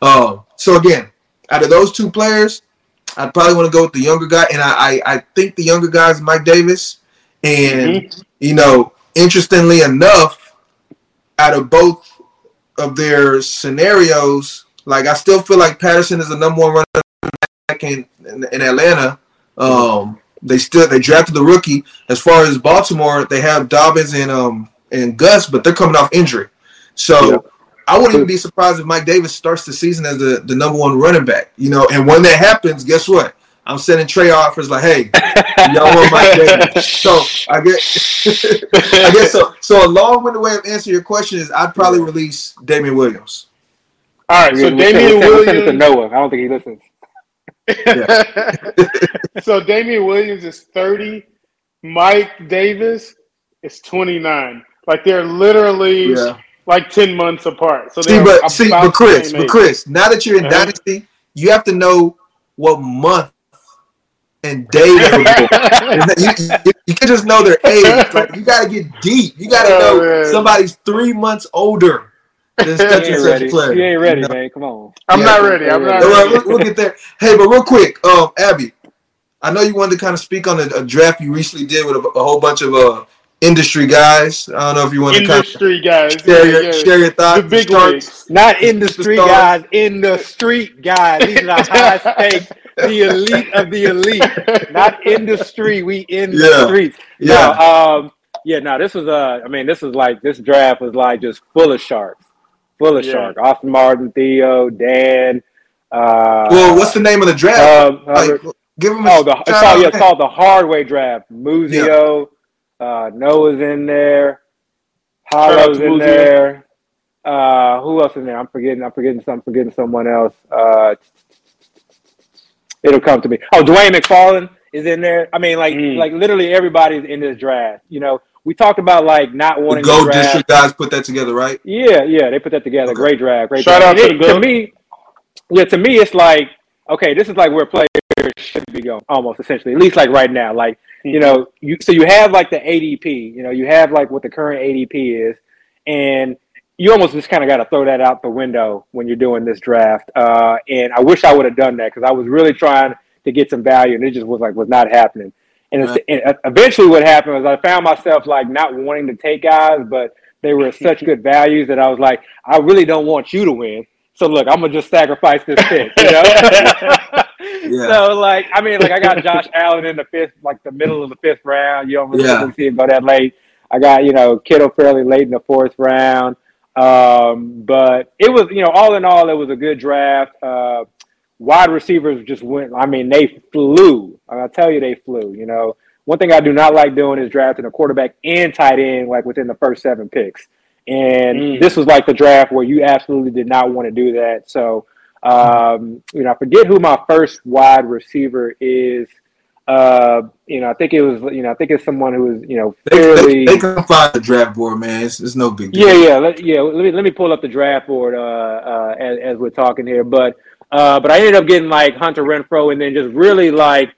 Um, so again, out of those two players, I'd probably want to go with the younger guy, and I I, I think the younger guy is Mike Davis. And mm-hmm. you know, interestingly enough, out of both of their scenarios, like I still feel like Patterson is the number one running back in, in, in Atlanta. Um, they still they drafted the rookie. As far as Baltimore, they have Dobbins and um and Gus, but they're coming off injury. So yeah. I wouldn't even be surprised if Mike Davis starts the season as the, the number one running back. You know, and when that happens, guess what? I'm sending Trey offers like, hey, y'all want Mike Davis. So I guess I guess so. So a long-winded way of answering your question is I'd probably release Damien Williams. All right, so Damien Williams. Send it to Noah. I don't think he listens. so Damien Williams is 30. Mike Davis is 29. Like they're literally yeah. like 10 months apart. So see, but see, but Chris, but Chris, now that you're in uh-huh. Dynasty, you have to know what month and day you, you, you, can just know their age. Like you gotta get deep. You gotta oh, know man. somebody's three months older this such and such player. You ain't ready, you know? man. Come on. I'm yeah, not ready. I'm not ready. We'll, we'll, get there. Hey, but real quick, um, Abby, I know you wanted to kind of speak on a, a draft you recently did with a, a, whole bunch of uh industry guys. I don't know if you want to industry kind of guys share your, yeah. share your thoughts. The big ones, not industry guys, in the street guys. These are the high stakes. The elite of the elite, not industry. We in yeah. the streets. Yeah. No, um, yeah. No, this was uh. I mean, this was like this draft was like just full of sharks full of yeah. shark. Austin Martin, Theo, Dan. Uh, well, what's the name of the draft? Uh, like, give them. oh, the, it's, called, yeah, it's called the Hardway Draft. Muzio, yeah. uh, Noah's in there. Hollow's in there. Uh, who else in there? I'm forgetting. I'm forgetting some. Forgetting someone else. Uh, it'll come to me. Oh, Dwain McFarland is in there. I mean, like, mm. like literally everybody's in this draft. You know, we talked about like not wanting the Go draft. District guys put that together, right? Yeah, yeah, they put that together. Okay. Great draft, great Shout draft. out to, it, to me. Yeah, to me, it's like okay, this is like where players should be going, almost essentially, at least like right now. Like mm-hmm. you know, you so you have like the ADP, you know, you have like what the current ADP is, and you almost just kind of got to throw that out the window when you're doing this draft. Uh, and I wish I would have done that because I was really trying to get some value, and it just was like was not happening. And, right. and eventually, what happened was I found myself like not wanting to take guys, but they were such good values that I was like, I really don't want you to win. So look, I'm gonna just sacrifice this pick, you know. yeah. So like, I mean, like I got Josh Allen in the fifth, like the middle of the fifth round. You don't really yeah. see him go that late. I got you know Kittle fairly late in the fourth round. Um, but it was you know all in all, it was a good draft. Uh, wide receivers just went. I mean, they flew. I tell you, they flew. You know, one thing I do not like doing is drafting a quarterback and tight end like within the first seven picks. And mm. this was like the draft where you absolutely did not want to do that. So, um, you know, I forget who my first wide receiver is. Uh, you know, I think it was, you know, I think it's someone who is, you know, fairly. They, they, they can find the draft board, man. It's, it's no big deal. Yeah, yeah, let, yeah. Let me let me pull up the draft board uh, uh, as, as we're talking here. But uh, but I ended up getting like Hunter Renfrow, and then just really like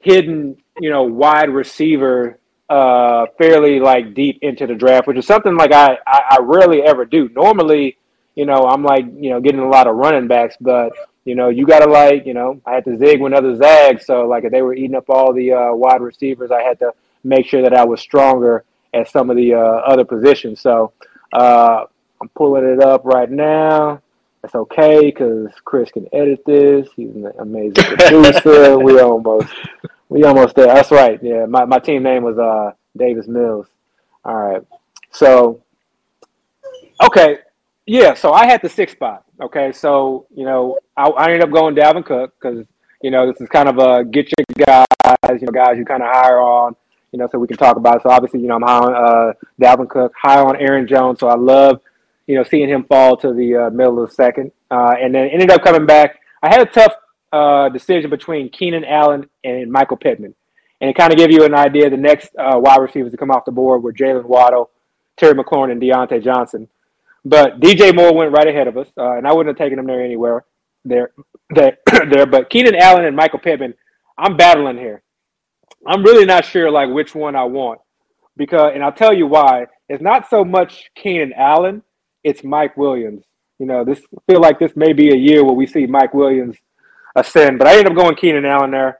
hidden, you know, wide receiver uh, fairly like deep into the draft, which is something like I, I, I rarely ever do. Normally, you know, I'm like, you know, getting a lot of running backs, but you know, you gotta like, you know, I had to zig when others zag. So like if they were eating up all the uh, wide receivers, I had to make sure that I was stronger at some of the uh, other positions. So uh, I'm pulling it up right now. That's okay because Chris can edit this. He's an amazing producer. we almost we almost there. That's right. Yeah, my, my team name was uh Davis Mills. All right. So okay. Yeah, so I had the sixth spot. Okay, so you know, I, I ended up going Dalvin Cook because you know this is kind of a get your guys, you know, guys you kind of hire on, you know, so we can talk about. It. So obviously, you know, I'm high on uh, Dalvin Cook, high on Aaron Jones. So I love you know, seeing him fall to the uh, middle of the second, uh, and then ended up coming back. I had a tough uh, decision between Keenan Allen and Michael Pittman, and it kind of give you an idea. The next uh, wide receivers to come off the board were Jaylen Waddle, Terry McLaurin, and Diontae Johnson. But DJ Moore went right ahead of us, uh, and I wouldn't have taken him there anywhere. There, there, there. But Keenan Allen and Michael Pittman, I'm battling here. I'm really not sure like which one I want because, and I'll tell you why. It's not so much Keenan Allen, it's Mike Williams. You know, this feel like this may be a year where we see Mike Williams ascend, but I ended up going Keenan Allen there,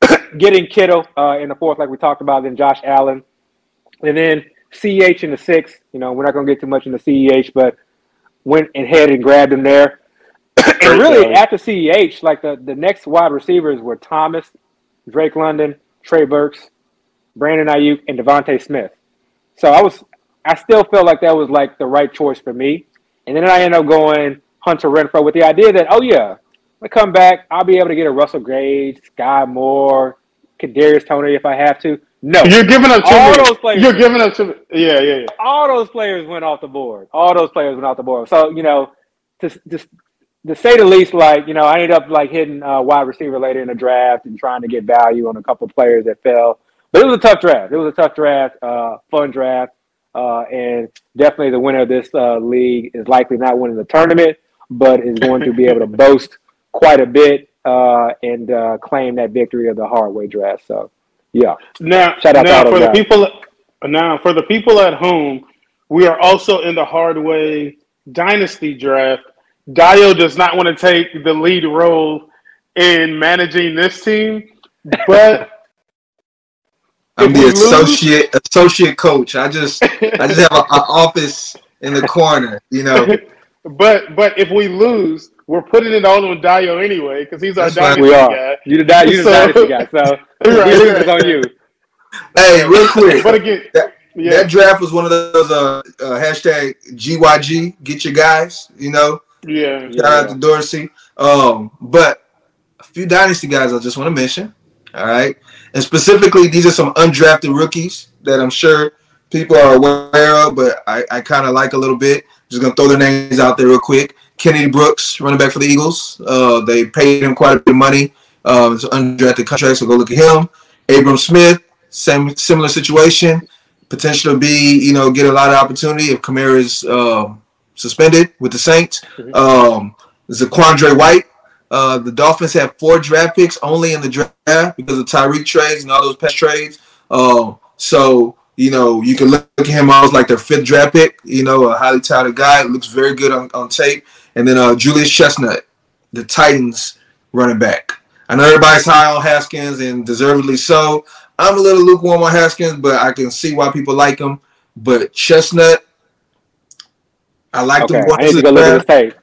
getting Kittle uh, in the fourth, like we talked about, then Josh Allen, and then CEH in the sixth. You know, we're not going to get too much into CEH, but went and ahead and grabbed him there. and really, after CEH, like the, the next wide receivers were Thomas, Drake London, Trey Burks, Brandon Aiyuk, and DeVonta Smith. So I was, I still felt like that was like the right choice for me. And then I ended up going Hunter Renfrow with the idea that, oh yeah, I come back, I'll be able to get a Russell Gage, Skyy Moore, Kadarius Toney if I have to. No, you're giving up all those players. You're giving up to yeah, yeah, yeah. All those players went off the board. All those players went off the board. So you know, to just to say the least, like you know, I ended up like hitting uh, wide receiver later in the draft and trying to get value on a couple players that fell. But it was a tough draft. It was a tough draft, uh, fun draft, uh, and definitely the winner of this uh, league is likely not winning the tournament, but is going to be able to boast quite a bit uh, and uh, claim that victory of the hard way draft. So. Yeah. Now, Shout out now for the guys. people. Now for the people at home, we are also in the hard way dynasty draft. Dio does not want to take the lead role in managing this team, but. I'm the associate lose, associate coach. I just I just have an office in the corner, you know. But but if we lose, we're putting it all on Dio anyway because he's our dynasty we guy. You the, di- you so, the dynasty guy, so right, right. on you. Hey, real quick. but again, that, yeah. that, draft was one of those uh, uh, hashtag GYG, get your guys. You know. Yeah. Shout yeah. out to Dorsey. Um, but a few dynasty guys I just want to mention. All right, and specifically, these are some undrafted rookies that I'm sure people are aware of, but I, I kind of like a little bit. Just gonna throw their names out there real quick. Kennedy Brooks, running back for the Eagles. Uh, they paid him quite a bit of money. Um, it's an undrafted contract, so go look at him. Abram Smith, same similar situation. Potential to be, you know, get a lot of opportunity if Kamara is uh, suspended with the Saints. Mm-hmm. Um, Zaquandre White. Uh, the Dolphins have four draft picks only in the draft because of Tyreek trades and all those past trades. Uh, so you know, you can look at him almost like their fifth draft pick. You know, a highly touted guy. Looks very good on, on tape. And then uh, Julius Chestnut, the Titans running back. I know everybody's high on Haskins and deservedly so. I'm a little lukewarm on Haskins, but I can see why people like him. But Chestnut, I like okay. him going I need to go look at his tape.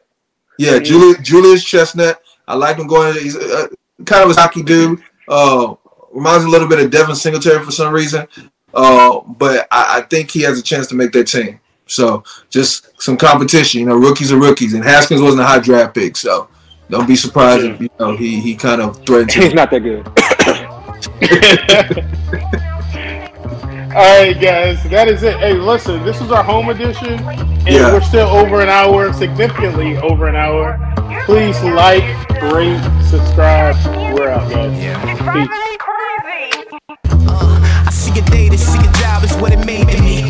Yeah. Julius, Julius Chestnut. I like him going. He's uh, kind of a hockey dude. Uh, reminds me a little bit of Devin Singletary for some reason. Uh, but I, I, think he has a chance to make that team. So just some competition. You know, rookies are rookies, and Haskins wasn't a high draft pick, so don't be surprised if you know he he kind of threatens. He's not that good. All right, guys, that is it. Hey, listen, this is our home edition, and yeah. we're still over an hour, significantly over an hour. Please like, rate, subscribe. We're out, guys. Yeah. Peace. Uh, I see a day to see a job is what it made me.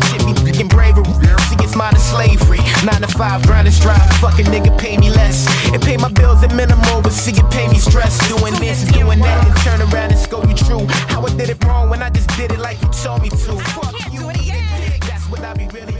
Shit bravery. See, it's modern slavery. Nine to five, grind and strive. Fucking nigga, pay me less. And pay my bills at minimal, but see it pay me stress. Doing this, doing that, and turn around and scold you true. How I did it wrong when I just did it like you told me to. Fuck you, eat it. That's what I be really.